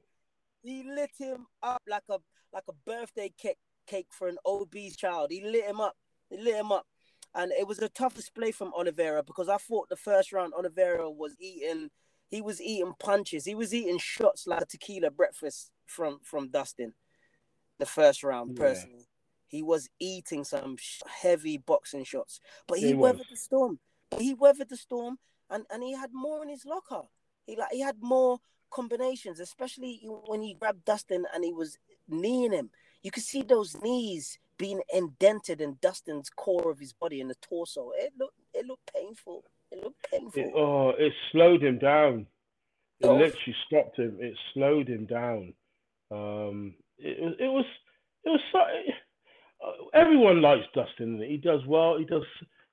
he lit him up like a like a birthday cake cake for an obese child. He lit him up. He lit him up. And it was a tough display from Oliveira because I thought the first round Oliveira was eating he was eating punches. He was eating shots like a tequila breakfast from from Dustin. The first round, Yeah. personally, he was eating some sh- heavy boxing shots, but he, he weathered the storm. But he weathered the storm, and and he had more in his locker. He like he had more combinations, especially when he grabbed Dustin and he was kneeing him. You could see those knees being indented in Dustin's core of his body in the torso. It looked it looked painful. It looked painful. It, oh, it slowed him down. It Oh. literally stopped him. It slowed him down. Um, it, was- it was, it was. So, uh, everyone likes Dustin. He does well. He does.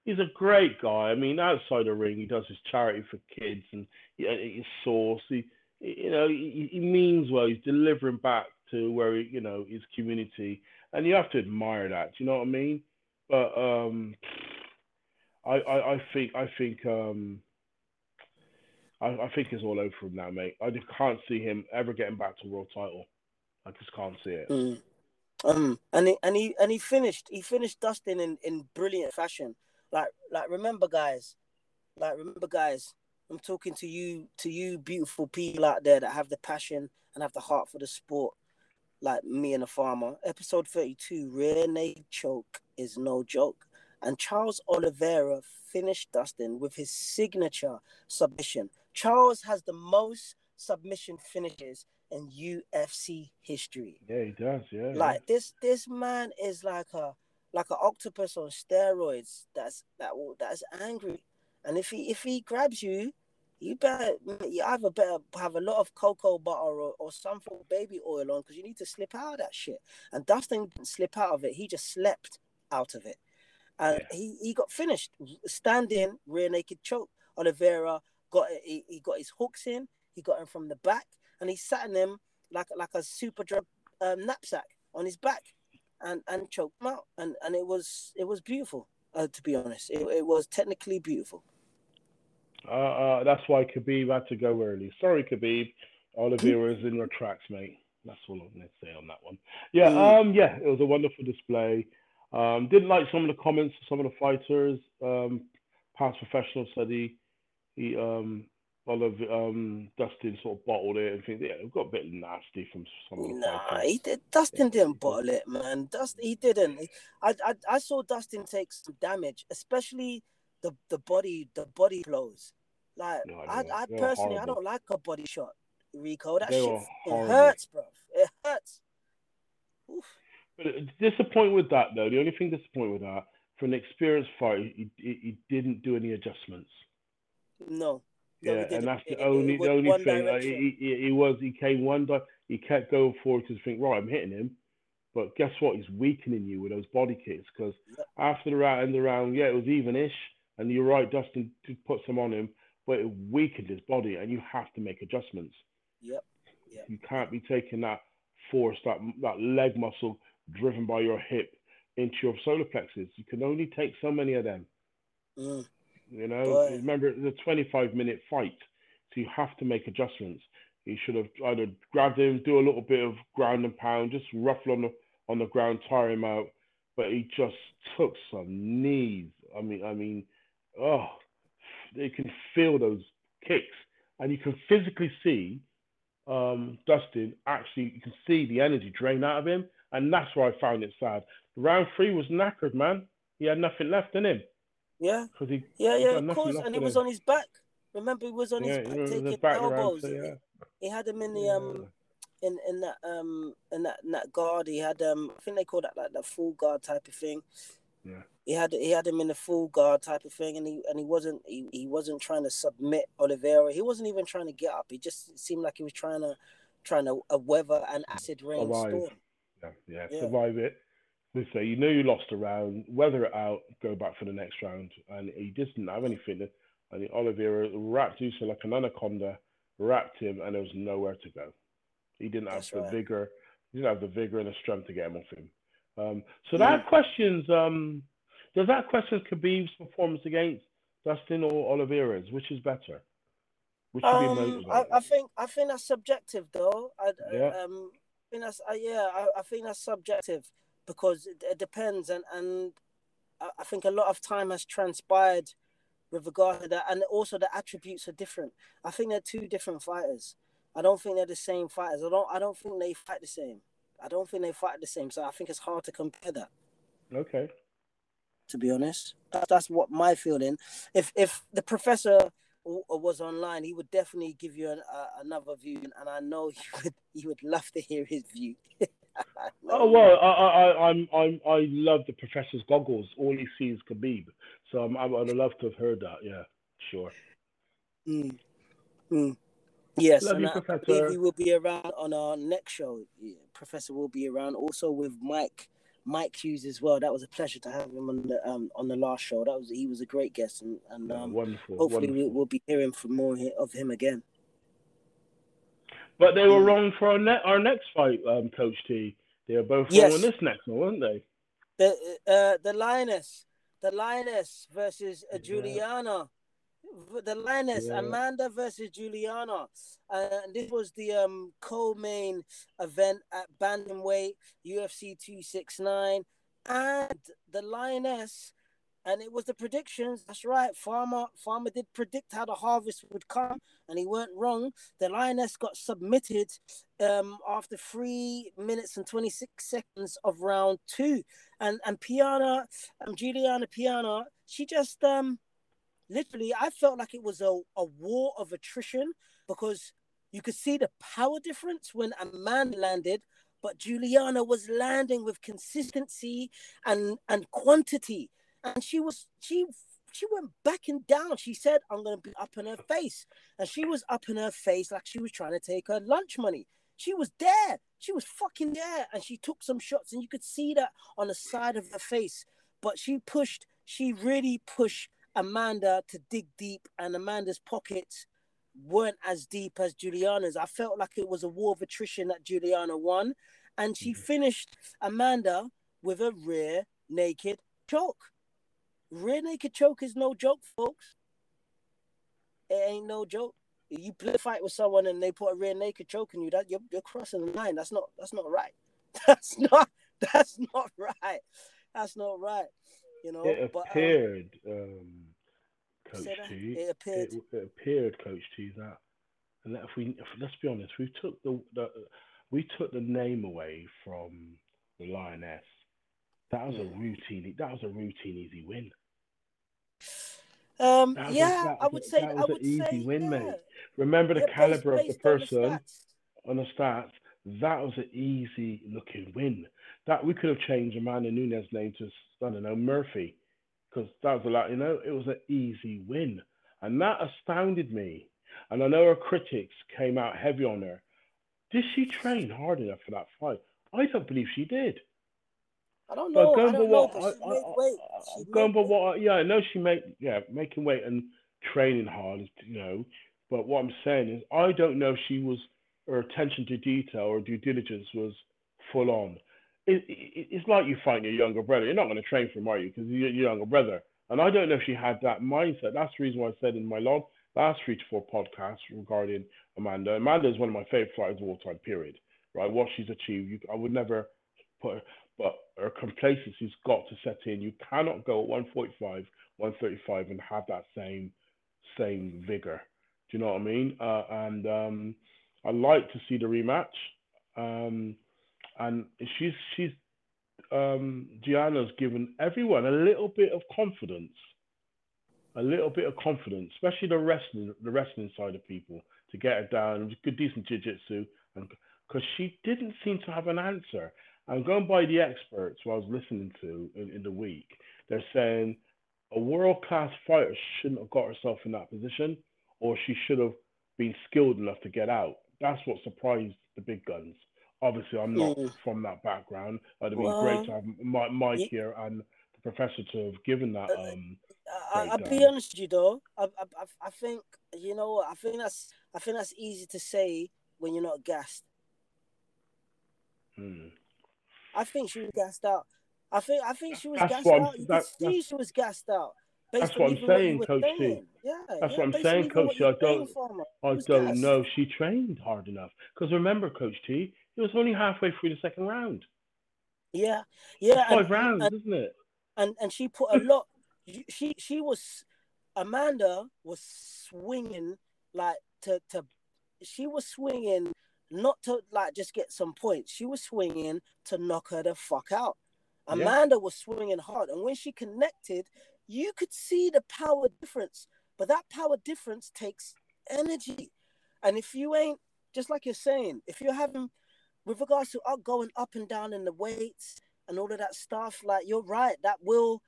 He's a great guy. I mean, outside the ring, he does his charity for kids and he, his sauce. He, you know, he, he means well. He's delivering back to where he, you know, his community, and you have to admire that. Do you know what I mean? But um, I, I, I think, I think, um, I, I think it's all over for him now, mate. I just can't see him ever getting back to world title. I just can't see it. Mm. Um, and he and he and he finished. He finished Dustin in, in brilliant fashion. Like like remember, guys. Like remember, guys. I'm talking to you, to you, beautiful people out there that have the passion and have the heart for the sport, like me and a farmer. Episode 32, rear naked choke is no joke. And Charles Oliveira finished Dustin with his signature submission. Charles has the most submission finishes in UFC history. Yeah, he does. Yeah. yeah. Like this, this man is like a like an octopus on steroids. That's that will that's angry, and if he if he grabs you, you better you either better have a lot of cocoa butter or, or some form of baby oil on because you need to slip out of that shit. And Dustin didn't slip out of it; he just slept out of it, and Yeah. he he got finished standing rear naked choke. Oliveira got he, he got his hooks in. He got him from the back, and he sat in him like like a super drug um, knapsack on his back, and and choked him out. And and it was it was beautiful. Uh, to be honest, it, it was technically beautiful. Uh, uh, that's why Khabib had to go early. Sorry, Khabib. Oliveira's in your tracks, mate. That's all I'm going to say on that one. Yeah, Mm. um, yeah, it was a wonderful display. Um, didn't like some of the comments of some of the fighters. Um, past professional said he he um Olive um Dustin sort of bottled it and think yeah, it got a bit nasty from some of the Nah, fighters. he did. Dustin didn't bottle it, man. Dustin, he didn't. I, I, I saw Dustin take some damage, especially the the body, the body blows. Like, No, I, I were personally, I don't like a body shot, Rico. That They shit it hurts, bro. It hurts. Oof. But disappointed with that though. The only thing disappointed with that, for an experienced fighter, he, he, he didn't do any adjustments. No. Yeah, and that's It- the only the only thing. Direction. he, he, he was he came one di- he kept going forward because think right, I'm hitting him, but guess what? He's weakening you with those body kicks because Yep. after the round, end the round, yeah, it was even-ish, and you're right, Dustin did put some on him, but it weakened his body, and you have to make adjustments. Yep. Yep. You can't be taking that force, that that leg muscle driven by your hip into your solar plexus. You can only take so many of them. Mm. You know, Boy. remember it's a 25 minute fight, so you have to make adjustments. He should have either grabbed him, do a little bit of ground and pound, just ruffle on the on the ground, tire him out. But he just took some knees. I mean, I mean, oh, you can feel those kicks, and you can physically see um, Dustin. Actually, you can see the energy drain out of him, and that's why I found it sad. Round three was knackered, man. He had nothing left in him Yeah. because he Yeah, yeah, of course. And he was on his back. Remember, he was on Yeah, his back taking back elbows. so yeah. He had him in the Yeah. um in in that um in that in that guard. He had um I think they call that like the full guard type of thing. Yeah. He had he had him in the full guard type of thing, and he and he wasn't he, he wasn't trying to submit Oliveira. He wasn't even trying to get up. He just seemed like he was trying to trying to uh, weather an acid rain Survive. storm. Yeah, yeah, Yeah. survive it. They say you know you lost a round, weather it out, go back for the next round, and he didn't have anything. And Oliveira wrapped Usyk like an anaconda, wrapped him, and there was nowhere to go. He didn't have That's the right. vigor. He didn't have the vigor and the strength to get him off him. Um, so Mm. that questions. Um, does that question Khabib's performance against Dustin or Oliveira's? Which is better? Which should be Um? I, I think I think that's subjective though. I, Yeah. um, I think that's uh, yeah. I, I think that's subjective because it, it depends, and and I, think a lot of time has transpired with regard to that, and also the attributes are different. I think they're two different fighters. I don't think they're the same fighters. I don't. I don't think they fight the same. I don't think they fight the same. So I think it's hard to compare that. okay. To be honest, that, that's what my feeling. If if the professor was online, he would definitely give you an, uh, another view, and I know he would. He would love to hear his view. Oh well, I, I, I, I'm, I'm, I love the professor's goggles. All he sees is Khabib, so I'm, I would have loved to have heard that. Yeah, sure. Mm. Mm. Yes, Love and you, I believe Professor. he will be around on our next show. Yeah, Professor will be around also with Mike Mike Hughes as well. That was a pleasure to have him on the um on the last show. That was he was a great guest, and, and Yeah, um, wonderful, hopefully wonderful. we, we'll be hearing from more of him again. But they were Mm. wrong for our, ne- our next fight, um, Coach T. They were both Yes. wrong on this next one, weren't they? The uh the lioness, the lioness versus uh, Yeah. Juliana. The lioness Yeah. Amanda versus Juliana, uh, and this was the um co-main event at bantamweight UFC two six nine, and the lioness, and it was the predictions. That's right, Farmer Farmer did predict how the harvest would come, and he weren't wrong. The lioness got submitted um after three minutes and twenty six seconds of round two, and and Peña, um, Juliana Peña, she just um literally I felt like it was a, a war of attrition because you could see the power difference when a man landed, but Juliana was landing with consistency and and quantity, and she was she she went back and down. She said, "I'm gonna be up in her face," and she was up in her face like she was trying to take her lunch money. She was there. She was fucking there, and she took some shots, and you could see that on the side of her face. But she pushed. She really pushed Amanda to dig deep, and Amanda's pockets weren't as deep as Juliana's. I felt like it was a war of attrition that Juliana won, and she mm-hmm. finished Amanda with a rear naked choke. Rear naked choke is no joke, folks. It ain't no joke. If you play a fight with someone and they put a rear naked choke in you, that you're, you're crossing the line. That's not that's not right. That's not that's not right. That's not right. You know, It but um, appeared um, Coach Say that. T. It appeared. It, it appeared, Coach T, that and that if we if, let's be honest, we took the, the we took the name away from the Lioness. That was a routine. That was a routine easy win. Um, was a- yeah, that I would a- say, that I was an easy say, win, yeah. mate. Remember the Yeah, caliber of the based on the person on the stats. That was an easy looking win. That we could have changed Amanda Nunes' name to I don't know Murphy, because that was a lot. You know, it was an easy win, and that astounded me. And I know her critics came out heavy on her. Did she train hard enough for that fight? I don't believe she did. I don't know. I going by know. what, But I, she made weight. I, going by what, yeah, I know she make, yeah, making weight and training hard, is, you know. But what I'm saying is, I don't know if she was her attention to detail or due diligence was full on. It, it, it's like you find your younger brother. You're not going to train for him, are you? Because you're your younger brother. And I don't know if she had that mindset. That's the reason why I said in my long, last three to four podcasts regarding Amanda. Amanda is one of my favorite fighters of all time. Period. Right? What she's achieved, you, I would never put her, but her complacency's got to set in. You cannot go at 145, 135 and have that same same vigor. Do you know what I mean? Uh, and um, I like to see the rematch. Um, and she's she's um, Gianna's given everyone a little bit of confidence, a little bit of confidence, especially the wrestling the wrestling side of people to get her down. Good decent jiu-jitsu, and because she didn't seem to have an answer. And going by the experts who I was listening to in, in the week, they're saying a world class fighter shouldn't have got herself in that position, or she should have been skilled enough to get out. That's what surprised the big guns. Obviously, I'm not Mm. from that background. It'd have been Well, great to have Mi- Mike ye- here and the professor to have given that. Uh, Um, I, I'll be honest with you though. I, I, I- I think you know. I think that's I think that's easy to say when you're not gassed. hmm. I think she was gassed out. I think I think she was That's gassed out. You that- could see she was gassed out. That's what I'm saying, Coach T. saying. Yeah, That's yeah, what I'm saying, Coach I don't- I don't gassed. know she trained hard enough. Because remember, Coach T, it was only halfway through the second round. Yeah, yeah, Five and, rounds, and, isn't it? and and she put a lot. She she was Amanda was swinging like to to. She was swinging not to like just get some points. She was swinging to knock her the fuck out. Yeah. Amanda was swinging hard, and when she connected, you could see the power difference. But that power difference takes energy, and if you ain't just like you're saying, if you're having with regards to up going up and down in the weights and all of that stuff, like you're right, that will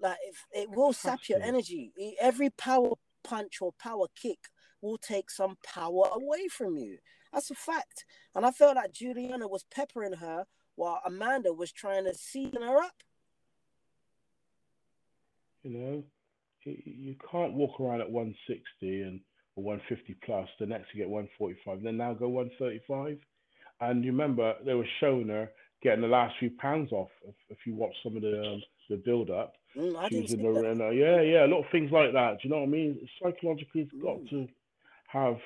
like if it will sap your energy. Every power punch or power kick will take some power away from you. That's a fact. And I felt like Juliana was peppering her while Amanda was trying to season her up. You know, you, can't walk around at 160 and or 150 plus. The next you get 145, then now go 135. And you remember they were showing her getting the last few pounds off. If, if you watch some of the um, the build up, Mm, I she didn't was see in the that. arena. Yeah, yeah, a lot of things like that. Do you know what I mean? Psychologically, it's got Mm. to have.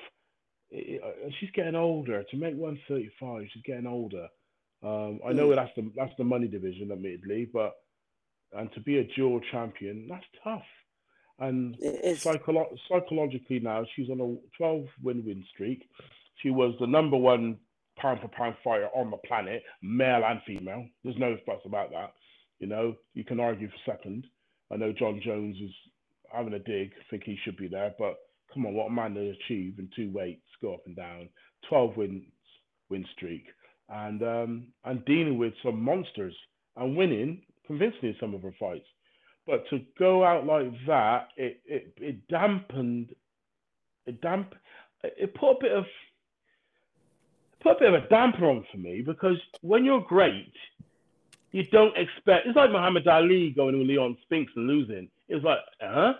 She's getting older. To make 135, she's getting older. Um, I know Mm. that's the that's the money division, admittedly, but and to be a dual champion, that's tough. And psycholo- psychologically now, she's on a 12 win win streak. She was the number one pound for pound fighter on the planet, male and female. There's no fuss about that. You know, you can argue for second. I know Jon Jones is having a dig, think he should be there, but come on, what Amanda achieved in two weights, go up and down, 12 wins win streak, and um, and dealing with some monsters and winning convincingly in some of her fights. But to go out like that, it it, it dampened, it damp, it put a bit of put a bit of a damper on for me because when you're great, you don't expect. It's like Muhammad Ali going with Leon Spinks and losing. It's like, huh?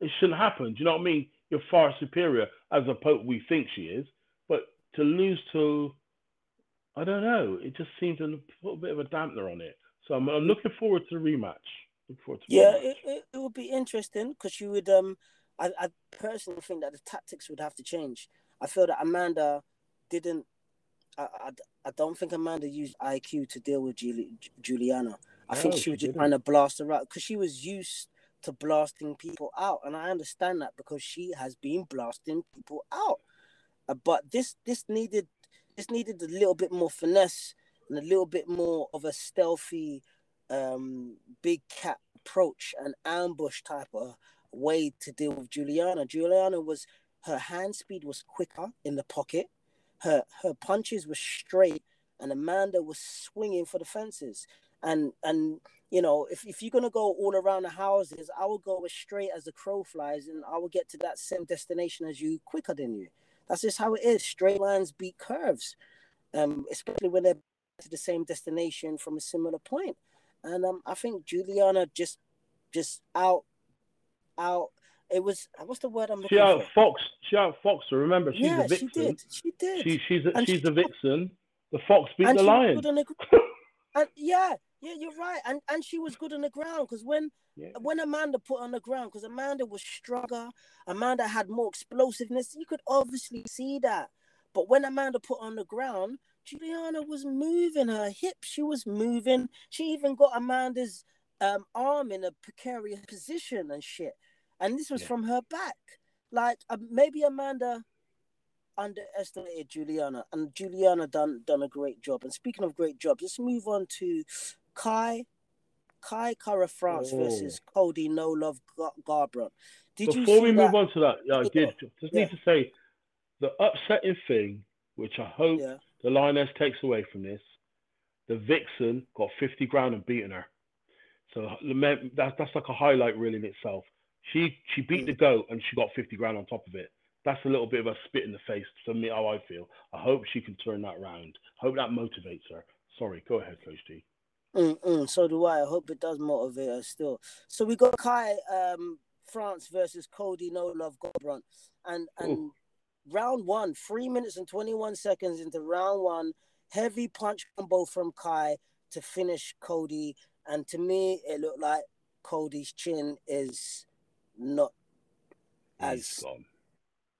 It shouldn't happen. Do you know what I mean? You're far superior as a pope we think she is, but to lose to, I don't know. It just seems to put a bit of a dampener on it. So I'm, I'm looking forward to the rematch. Looking forward to Yeah, rematch. it, it, it would be interesting because you would. Um, I, I personally think that the tactics would have to change. I feel that Amanda didn't. I, I, I don't think Amanda used IQ to deal with Juli, Juliana. I think she was she just didn't. trying to blast her out because she was used to blasting people out, and I understand that because she has been blasting people out. Uh, but this this needed this needed a little bit more finesse and a little bit more of a stealthy, um, big cat approach and ambush type of way to deal with Juliana. Juliana was her hand speed was quicker in the pocket, her her punches were straight, and Amanda was swinging for the fences. And and you know, if, if you're gonna go all around the houses, I will go as straight as the crow flies, and I will get to that same destination as you quicker than you. That's just how it is. Straight lines beat curves, um, especially when they're to the same destination from a similar point. And um, I think Juliana just just out out. It was what's the word I'm looking She out for? Fox. She out Fox. Remember, she's yeah, a vixen. she did. She did. She, she's a, And she's she- a vixen. The fox beat the lion. and yeah, yeah, you're right. And and she was good on the ground because when Yeah. when Amanda put on the ground, because Amanda was stronger, Amanda had more explosiveness. You could obviously see that. But when Amanda put on the ground, Juliana was moving her hips. She was moving. She even got Amanda's um, arm in a precarious position and shit. And this was Yeah. from her back. Like uh, maybe Amanda underestimated Juliana, and Juliana done done a great job. And speaking of great jobs, let's move on to Kai Kai Kara France Oh. versus Cody No Love Gar- Garbrandt. Did you Before we that? move on to that, yeah, I Yeah. did just Yeah. need to say the upsetting thing, which I hope Yeah. the lioness takes away from this. The vixen got 50 grand and beaten her. So lament- that, that's like a highlight reel in itself. She she beat the mm. goat and she got 50 grand on top of it. That's a little bit of a spit in the face for me, how I feel. I hope she can turn that round. hope that motivates her. Sorry, go ahead, Coach T. Mm-mm, so do I. I hope it does motivate us still. So we got Kai um, France versus Cody No Love Garbrandt, and and round one, three minutes and twenty one seconds into round one, heavy punch combo from Kai to finish Cody, and to me it looked like Cody's chin is not He's as gone.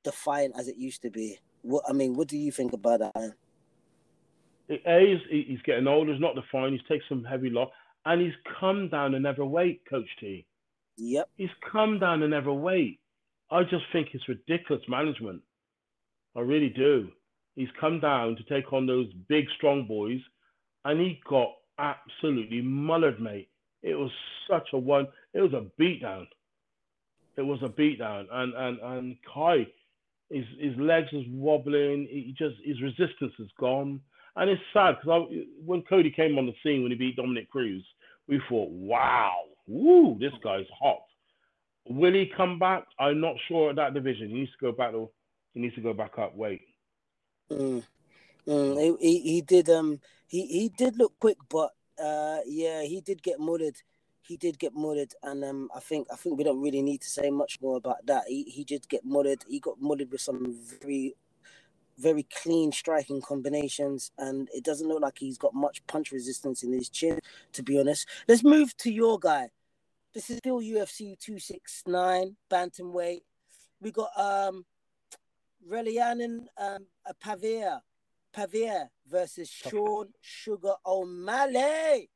defiant as it used to be. What I mean, what do you think about that? A, he's, he's getting older. He's not defined. He's taken some heavy loss. And he's come down and never weight, Coach T. Yep. He's come down and never weight. I just think it's ridiculous management. I really do. He's come down to take on those big, strong boys, and he got absolutely mullered, mate. It was such a one. It was a beatdown. It was a beatdown, and and and Kai, his his legs is wobbling. He just his resistance is gone, and it's sad because when Cody came on the scene when he beat Dominick Cruz, we thought, wow, woo, this guy's hot. Will he come back? I'm not sure at that division. He needs to go back. To, he needs to go back up. Wait. Mm. Mm, he, he did um he he did look quick, but uh yeah he did get mullered. He did get mullered, and um I think I think we don't really need to say much more about that. He he did get mullered. He got mullered with some very very clean striking combinations, and it doesn't look like he's got much punch resistance in his chin. To be honest, let's move to your guy. This is still UFC two six nine bantamweight. We got um Raulian um, uh, Paiva, Paiva versus Sean Sugar O'Malley.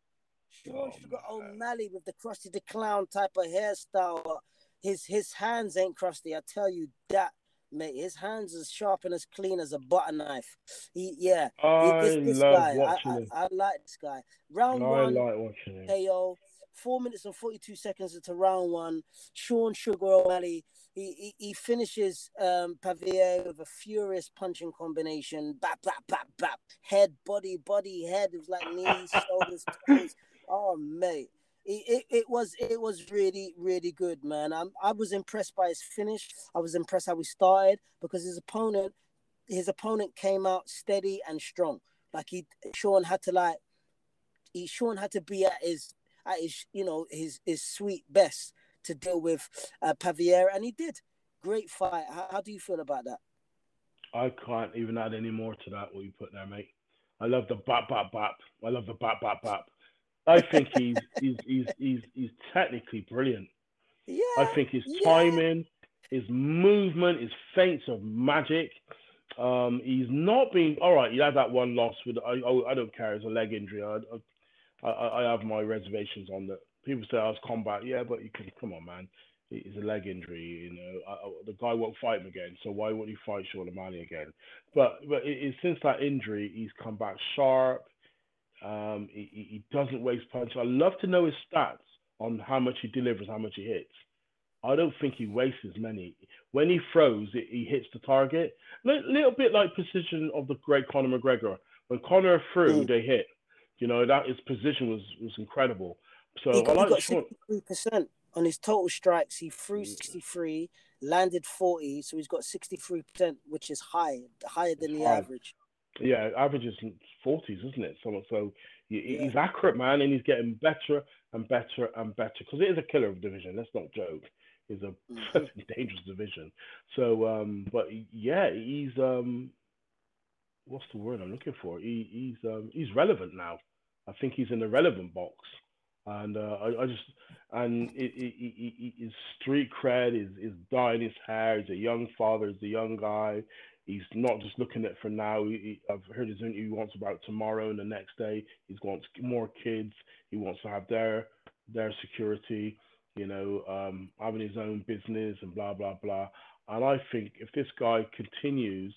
Sean Oh, Sugar. O'Malley with the Krusty the Clown type of hairstyle. His his hands ain't crusty, I tell you that, mate. His hands as sharp and as clean as a butter knife. He yeah. he- I this, this love guy, I, watching I, him. I like this guy. Round I one, like watching him. KO. Four minutes and 42 seconds into round one. Sean Sugar O'Malley, he, he, he finishes um, Pavier with a furious punching combination. Bap, bap, bap, bap. Head, body, body, head. It was like knees, shoulders, toes. Oh, mate. It, it, was it was really really good man I'm, I was impressed by his finish I was impressed how he started because his opponent his opponent came out steady and strong like he Sean had to like he Sean had to be at his at his you know his his sweet best to deal with uh, Paviera, and he did. Great fight. How, how do you feel about that? I can't even add any more to that what you put there, mate. I love the bap bap bap. I love the bap bap bap. I think he's he's he's he's he's technically brilliant. Yeah, I think his yeah. timing, his movement, his feints of magic. Um, he's not been all right. He had that one loss with I. I, I don't care. It's a leg injury. I, I I I have my reservations on that. people say, "I was combat." Yeah, but you can come on, man. It's a leg injury, you know. I, I, the guy won't fight him again, so why would he fight Sean O'Malley again? But but it, it, since that injury, he's come back sharp. Um, he, he doesn't waste punches. I'd love to know his stats on how much he delivers, how much he hits. I don't think he wastes as many. When he throws, it, he hits the target. A little bit like precision of the great Conor McGregor. When Conor threw, mm. they hit. You know that his position was was incredible. So he got, I like sixty three percent on his total strikes. He threw sixty three, landed forty, so he's got sixty three percent, which is high, higher than it's the high. average. Yeah, average is forties, isn't it? So so he, yeah. he's accurate, man, and he's getting better and better and better because it is a killer of division. Let's not joke. It's a mm-hmm. dangerous division. So, um, but yeah, he's um, what's the word I'm looking for? He, he's um, he's relevant now. I think he's in the relevant box, and uh, I, I, just and it, it, it, his street cred is is dyeing his hair. He's a young father. He's a young guy. He's not just looking at for now. He, I've heard his interview. He wants about tomorrow and the next day. He wants more kids. He wants to have their their security. You know, um, having his own business and blah blah blah. And I think if this guy continues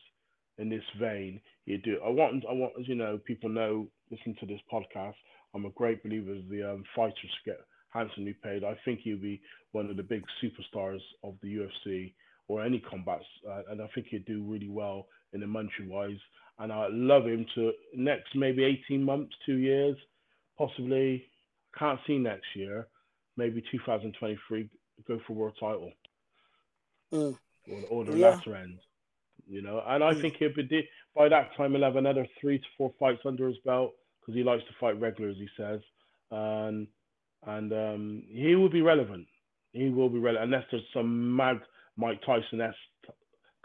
in this vein, he'd do. I want I want as you know people know listen to this podcast. I'm a great believer of the um, fighters get handsomely paid. I think he'll be one of the big superstars of the UFC or any combats, uh, and I think he'd do really well in the monetary wise. And I love him to next maybe 18 months, two years, possibly. Can't see next year, maybe 2023, go for world title mm. or, or the yeah. latter end. You know, and I mm. think he'll be by that time he'll have another three to four fights under his belt because he likes to fight regular, as he says, and and um, he will be relevant. He will be relevant unless there's some mad Mike Tyson s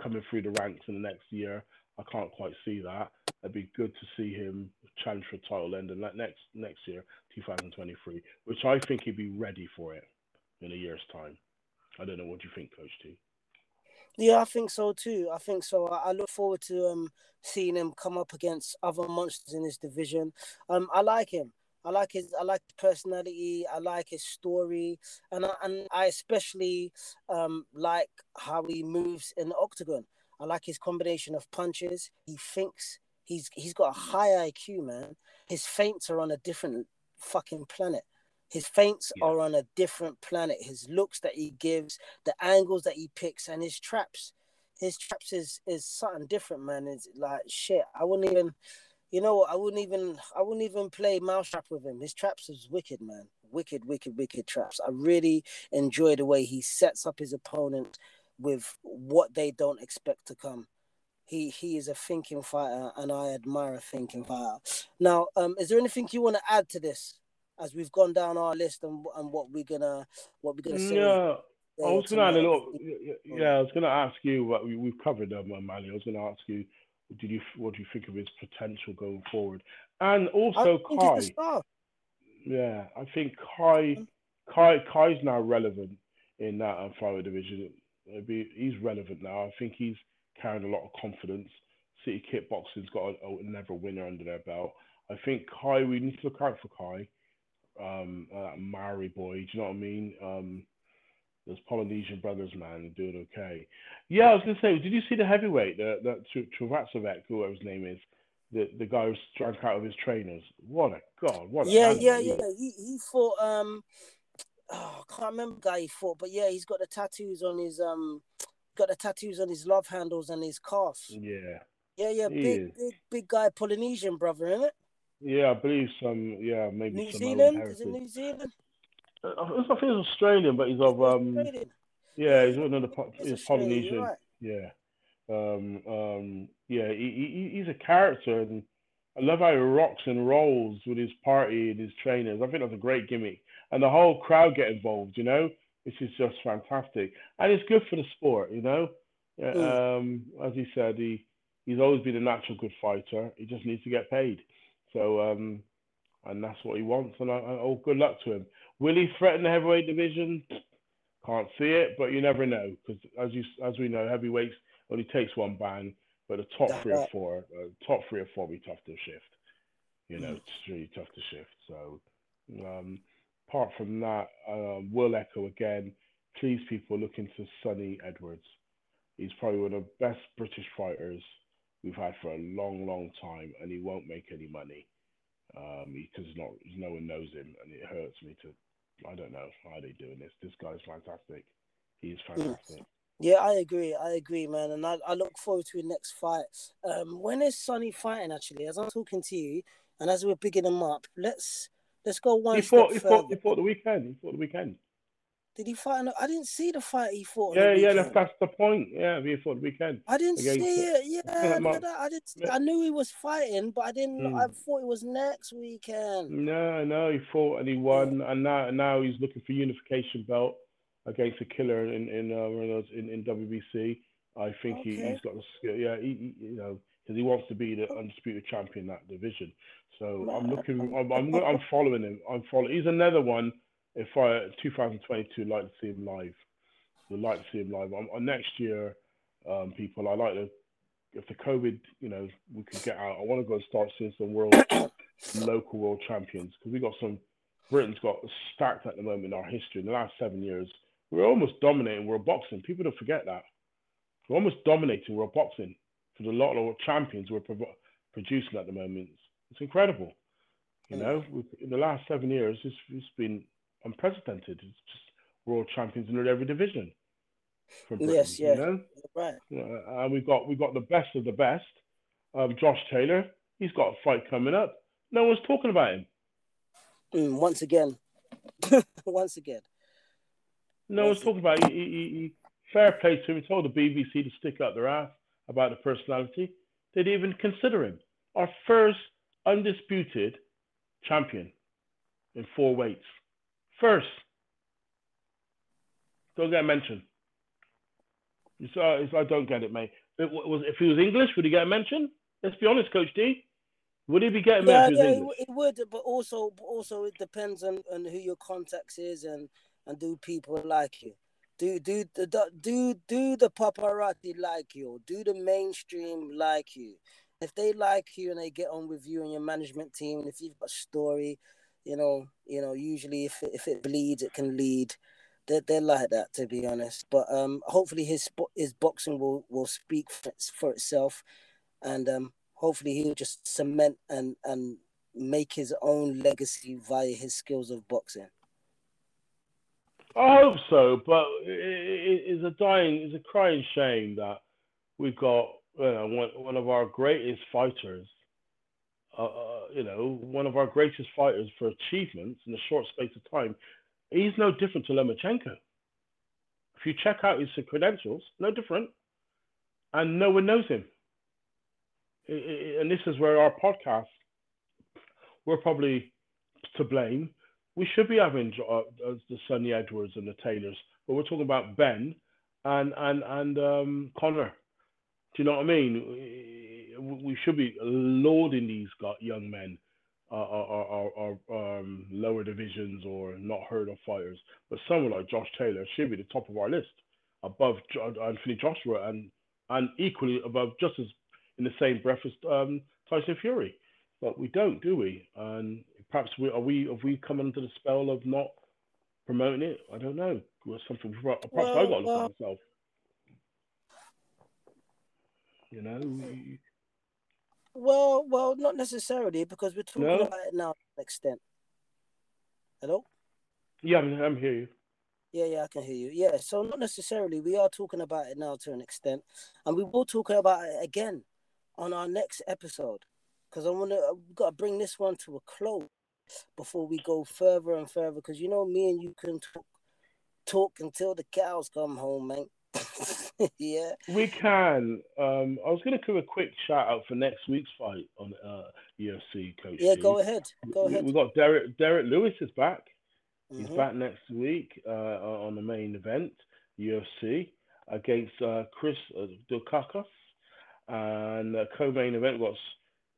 coming through the ranks in the next year. I can't quite see that. It'd be good to see him challenge for title end and next next year, 2023, which I think he'd be ready for it in a year's time. I don't know what you think, Coach T. Yeah, I think so too. I think so. I, I look forward to um seeing him come up against other monsters in this division. Um, I like him. I like his I like his personality, I like his story, and I, and I especially um, like how he moves in the octagon. I like his combination of punches. He thinks he's he's got a high IQ, man. His feints are on a different fucking planet. His feints yeah. are on a different planet. His looks that he gives, the angles that he picks, and his traps. His traps is is something different, man. It's like shit. I wouldn't even you know, I wouldn't even I wouldn't even play mousetrap with him. His traps is wicked, man. Wicked, wicked, wicked traps. I really enjoy the way he sets up his opponent with what they don't expect to come. He he is a thinking fighter, and I admire a thinking fighter. Now, um, is there anything you want to add to this as we've gone down our list and and what we're gonna what we're gonna say? Yeah. I was gonna add a little. Yeah, I was gonna ask you what we, we've covered, um, Mali. I was gonna ask you did you what do you think of his potential going forward? And also Kai. Yeah, I think Kai Kai Kai's now relevant in that um, division. Be, he's relevant now. I think he's carrying a lot of confidence. City Kickboxing's got a, a, another winner under their belt. I think Kai, we need to look out for Kai. Um, uh, Maori boy, do you know what I mean? Um, those Polynesian brothers, man, doing okay. Yeah, I was gonna say, did you see the heavyweight, the that Travasevec, whoever his name is, the the guy who drank out of his trainers? What a god! What? A yeah, yeah, yeah. He he fought. Um, oh, I can't remember the guy he fought, but yeah, he's got the tattoos on his um, got the tattoos on his love handles and his calves. Yeah. Yeah, yeah, big, big, big guy, Polynesian brother, isn't it? Yeah, I believe some. Yeah, maybe New Zealand. Is it New Zealand? Uh, I think he's Australian, but he's of um, yeah, he's one of the he's Polynesian. Right. Yeah, um, um, yeah, he, he, he's a character, and I love how he rocks and rolls with his party and his trainers. I think that's a great gimmick, and the whole crowd get involved. You know, this is just fantastic, and it's good for the sport. You know, mm. um, as he said, he he's always been a natural good fighter. He just needs to get paid. So, um, and that's what he wants. And I, I, oh, good luck to him. Will he threaten the heavyweight division? Can't see it, but you never know because as you as we know, heavyweights only takes one ban, but the top three or four, uh, top three or four, be tough to shift. You know, mm. it's really tough to shift. So, um, apart from that, um, will echo again. Please, people, look into Sunny Edwards. He's probably one of the best British fighters we've had for a long, long time, and he won't make any money um, because not no one knows him, and it hurts me to. I don't know how they're doing this. This guy's fantastic. He's fantastic. Yeah, I agree. I agree, man, and I, I look forward to his next fight. Um, when is Sunny fighting? Actually, as I'm talking to you, and as we're picking him up, let's let's go one he fought, he further. fought, he fought the weekend. He fought the weekend. Did he fight? I didn't see the fight he fought. Yeah, yeah, that's, that's the point. Yeah, we fought the weekend. I didn't against- see it. Yeah, Ma- no, no, I didn't. Yeah. I knew he was fighting, but I didn't. I Mm. thought it was next weekend. No, no, he fought and he won, and now now he's looking for unification belt against a killer in in uh, in, in WBC. I think he, Okay. he's got the skill. Yeah, he, he you know because he wants to be the undisputed champion in that division. So I'm looking. I'm I'm, I'm following him. I'm following. He's another one. If I 2022, like to see him live. Would like to see him live. Um, uh, next year, um, people. I like to. If the COVID, you know, we could get out. I want to go and start seeing some world local world champions because we got some. Britain's got stacked at the moment in our history. In the last seven years, we're almost dominating world boxing. People don't forget that. We're almost dominating world boxing for the lot of champions we're provo- producing at the moment. It's, it's incredible. You Mm. know, in the last seven years, it's, it's been unprecedented. It's just world champions in every division. From Britain, Yes, yeah. You know? Right. Uh, and we've got we've got the best of the best. Um, Josh Taylor, he's got a fight coming up. No one's talking about him. Mm, once again. once again. No one's talking about. He, he, he, fair play to him. He told the BBC to stick out their ass about the personality. They didn't even consider him. Our first undisputed champion in four weights. First. Don't get mentioned. It's, uh, it's, I don't get it, mate. It wa- was if he was English, would he get a mention? Let's be honest, Coach D. Would he be getting Yeah, mentioned? yeah, it, it would, but also, also, it depends on, on who your contacts is and and do people like you. Do do the do- do the paparazzi like you? Or do the mainstream like you? If they like you and they get on with you and your management team, and if you've got a story, you know, you know, usually if if it bleeds, it can lead. They're, they're like that, to be honest. But um, hopefully his his boxing will will speak for, itself, and um, hopefully he'll just cement and and make his own legacy via his skills of boxing. I hope so, but it, it, it's a dying, it's a crying shame that we've got you know, one, one of our greatest fighters, uh, uh, you know, one of our greatest fighters for achievements in a short space of time. He's no different to Lomachenko. If you check out his credentials, no different, and no one knows him. And this is where our podcast, we're probably to blame we should be having uh, uh, the Sunny Edwards and the Taylors, but we're talking about Benn and and and um, Conor. Do you know what I mean? We should be lauding these young men, uh, or, or, or um, lower divisions or not heard of fighters. But someone like Josh Taylor should be the top of our list, above Jo- Anthony Joshua and and equally above, just as in the same breath as um, Tyson Fury. But we don't, do we? And perhaps we are we have we come under the spell of not promoting it? I don't know. Or something. Perhaps I Well, got to look well- at myself. You know, Well, well, not necessarily because we're talking No? about it now to an extent. Hello. yeah, I'm, I'm here. You. Yeah, yeah, I can hear you. Yeah, so not necessarily. We are talking about it now to an extent, and we will talk about it again on our next episode because I want to. We've got to bring this one to a close before we go further and further. Because you know, me and you can talk, talk until the cows come home, man. yeah. We can. Um, I was going to give a quick shout out for next week's fight on uh, UFC, Coach. Yeah, Steve. go ahead. Go ahead. We got Derek. Derrick Lewis is back. He's Mhm. back next week uh, on the main event, UFC, against uh, Chris uh, Daukaus. And uh, co-main event was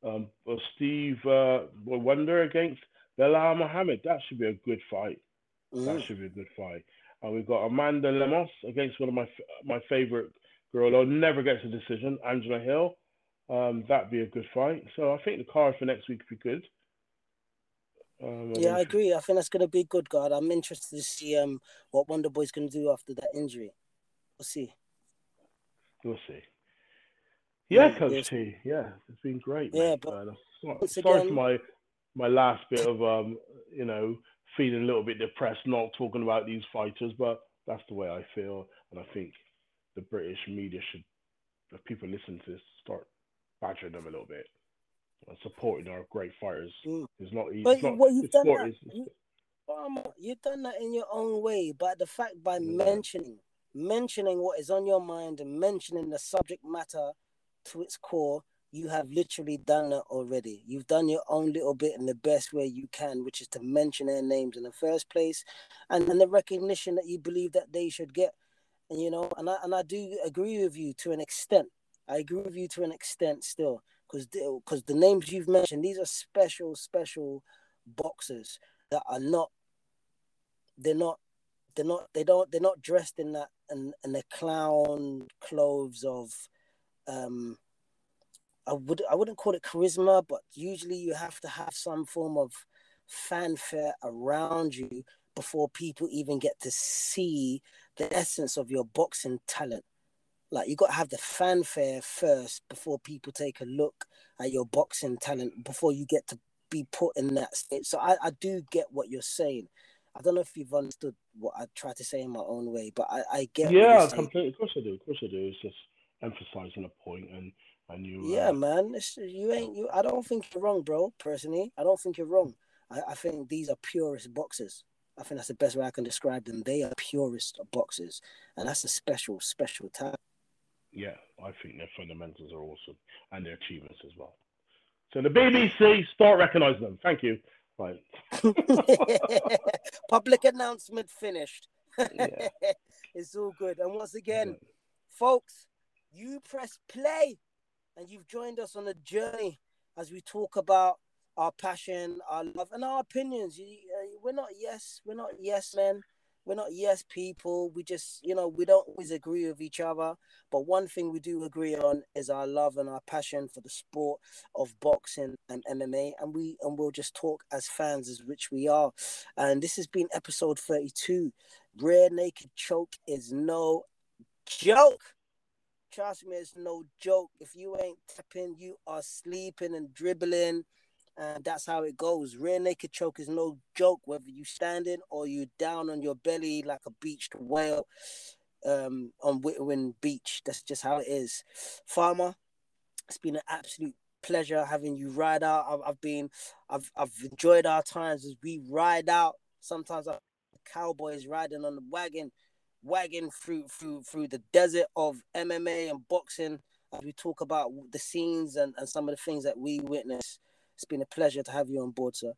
um, Steve uh, Wonder against Belal Muhammad. That should be a good fight. That Mhm. should be a good fight. And we've got Amanda Lemos against one of my f- my favorite girl never gets a decision, Angela Hill. Um, that'd be a good fight. So I think the card for next week would be good. Um, Yeah, I agree. I think that's gonna be good, God. I'm interested to see um what Wonder Boy's gonna do after that injury. We'll see. We'll see. Yeah, Yeah, Coach yes. T. Yeah, it's been great. Yeah, but Uh, sorry again- for my my last bit of um, you know, feeling a little bit depressed, not talking about these fighters, but that's the way I feel, and I think the British media should, if people listen to this, start badgering them a little bit and supporting our great fighters. Mm. It's not easy. But It's not, what you've done that, you- Farmer, you've done that in your own way, but the fact by Yeah. mentioning mentioning what is on your mind and mentioning the subject matter to its core, you have literally done that already. You've done your own little bit in the best way you can, which is to mention their names in the first place, and then the recognition that you believe that they should get. And you know, and I and I do agree with you to an extent. I agree with you to an extent still, because because the names you've mentioned, these are special, special boxers that are not. They're not. They're not. They don't. They're not dressed in that and and the clown clothes of. Um, I would. I wouldn't call it charisma, but usually you have to have some form of fanfare around you before people even get to see the essence of your boxing talent. Like you got to have the fanfare first before people take a look at your boxing talent before you get to be put in that state. So I, I do get what you're saying. I don't know if you've understood what I try to say in my own way, but I, I get. what yeah, completely. Of course I do. Of course I do. It's just emphasizing a point and and you. Yeah, uh, man. You ain't you. I don't think you're wrong, bro. Personally, I don't think you're wrong. I, I think these are purist boxers. I think that's the best way I can describe them. They are purist boxers, and that's a special, special talent. yeah, I think their fundamentals are awesome and their achievements as well. So the BBC start recognizing them. Thank you. Right. Public announcement finished. Yeah. it's all good. And once again, folks, you press play and you've joined us on a journey as we talk about our passion, our love, and our opinions. Uh, We're not yes, we're not yes men. We're not yes people. We just, you know, we don't always agree with each other. But one thing we do agree on is our love and our passion for the sport of boxing and MMA. And we and we'll just talk as fans as which we are. And this has been episode 32. Rear naked choke is no joke. Trust me, it's no joke. If you ain't tapping, you are sleeping and dribbling. And that's how it goes. Rear naked choke is no joke, whether you standing or you down on your belly like a beached whale um, on Whitwin Beach. That's just how it is. Farmer, it's been an absolute pleasure having you ride out. I've, I've been, I've, I've enjoyed our times as we ride out. Sometimes I cowboys riding on the wagon, wagon through through through the desert of MMA and boxing as we talk about the scenes and, and some of the things that we witness. It's been a pleasure to have you on board, sir.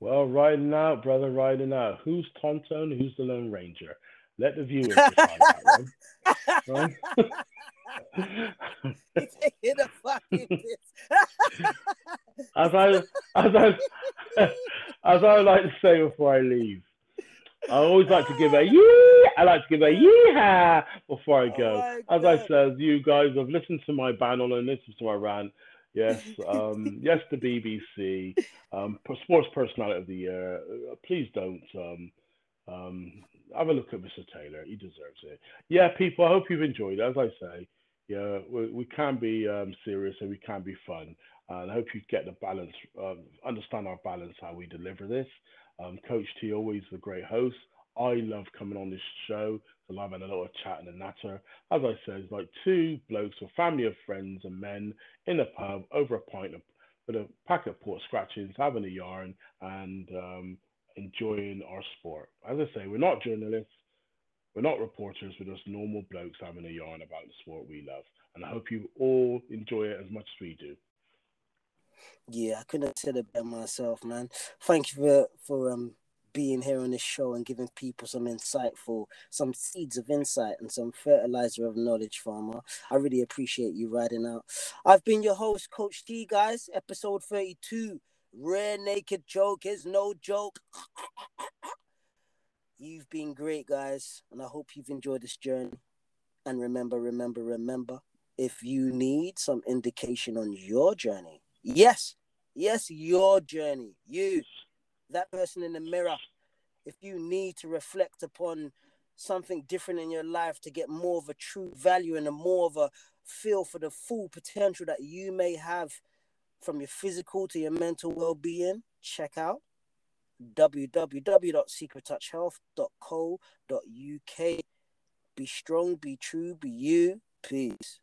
Well, riding out, brother, riding out. Who's Tonto and who's the Lone Ranger? Let the viewers decide that one. right? You're taking a fucking piss. as I as I as I like to say before I leave, I always like to give a yee. I like to give a yeehaw before I go. Oh as I said, you guys have listened to my banner and listened to my rant. Yes, um, yes, the BBC, um, Sports Personality of the Year. Uh, Please don't um, um, have a look at Mr. Taylor. He deserves it. Yeah, people, I hope you've enjoyed it. As I say, yeah, we, we can be um, serious and we can be fun. And I hope you get the balance, um, understand our balance, how we deliver this. Um, Coach T, always a great host. I love coming on this show. So I'm having a lot of chat and a natter. As I said, it's like two blokes or family of friends and men in a pub over a pint of, with a pack of port scratchings, having a yarn and um, enjoying our sport. As I say, we're not journalists, we're not reporters, we're just normal blokes having a yarn about the sport we love. And I hope you all enjoy it as much as we do. Yeah, I couldn't have said it better myself, man. Thank you for for um being here on this show and giving people some insightful, some seeds of insight and some fertilizer of knowledge, farmer. I really appreciate you riding out. I've been your host, Coach T, guys. Episode thirty-two. Rare naked joke is no joke. You've been great, guys, and I hope you've enjoyed this journey. And remember, remember, remember, if you need some indication on your journey, yes, Yes, your journey. You, that person in the mirror. If you need to reflect upon something different in your life to get more of a true value and a more of a feel for the full potential that you may have from your physical to your mental well-being, check out www.secrettouchhealth.co.uk. Be strong, be true, be you. Peace.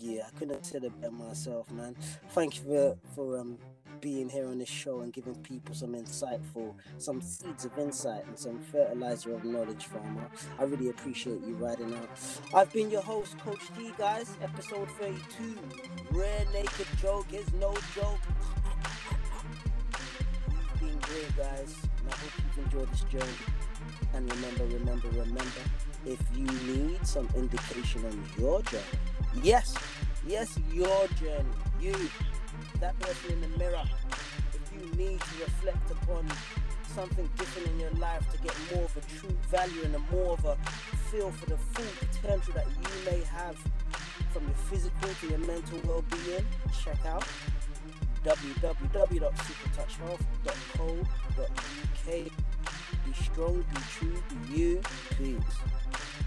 Yeah, I couldn't have said it better myself, man. Thank you for, for um being here on this show and giving people some insightful, some seeds of insight and some fertilizer of knowledge, farmer. I really appreciate you riding out. I've been your host, Coach D, guys. Episode 32. Rare naked joke is no joke. You've been great, guys. And I hope you've enjoyed this journey. And remember, remember, remember, if you need some indication on your journey, yes, yes, your journey, you, that person in the mirror, if you need to reflect upon something different in your life to get more of a true value and a more of a feel for the full potential that you may have from your physical to your mental well-being, check out www.supertouchhealth.co.uk be strong, be true, be you, please.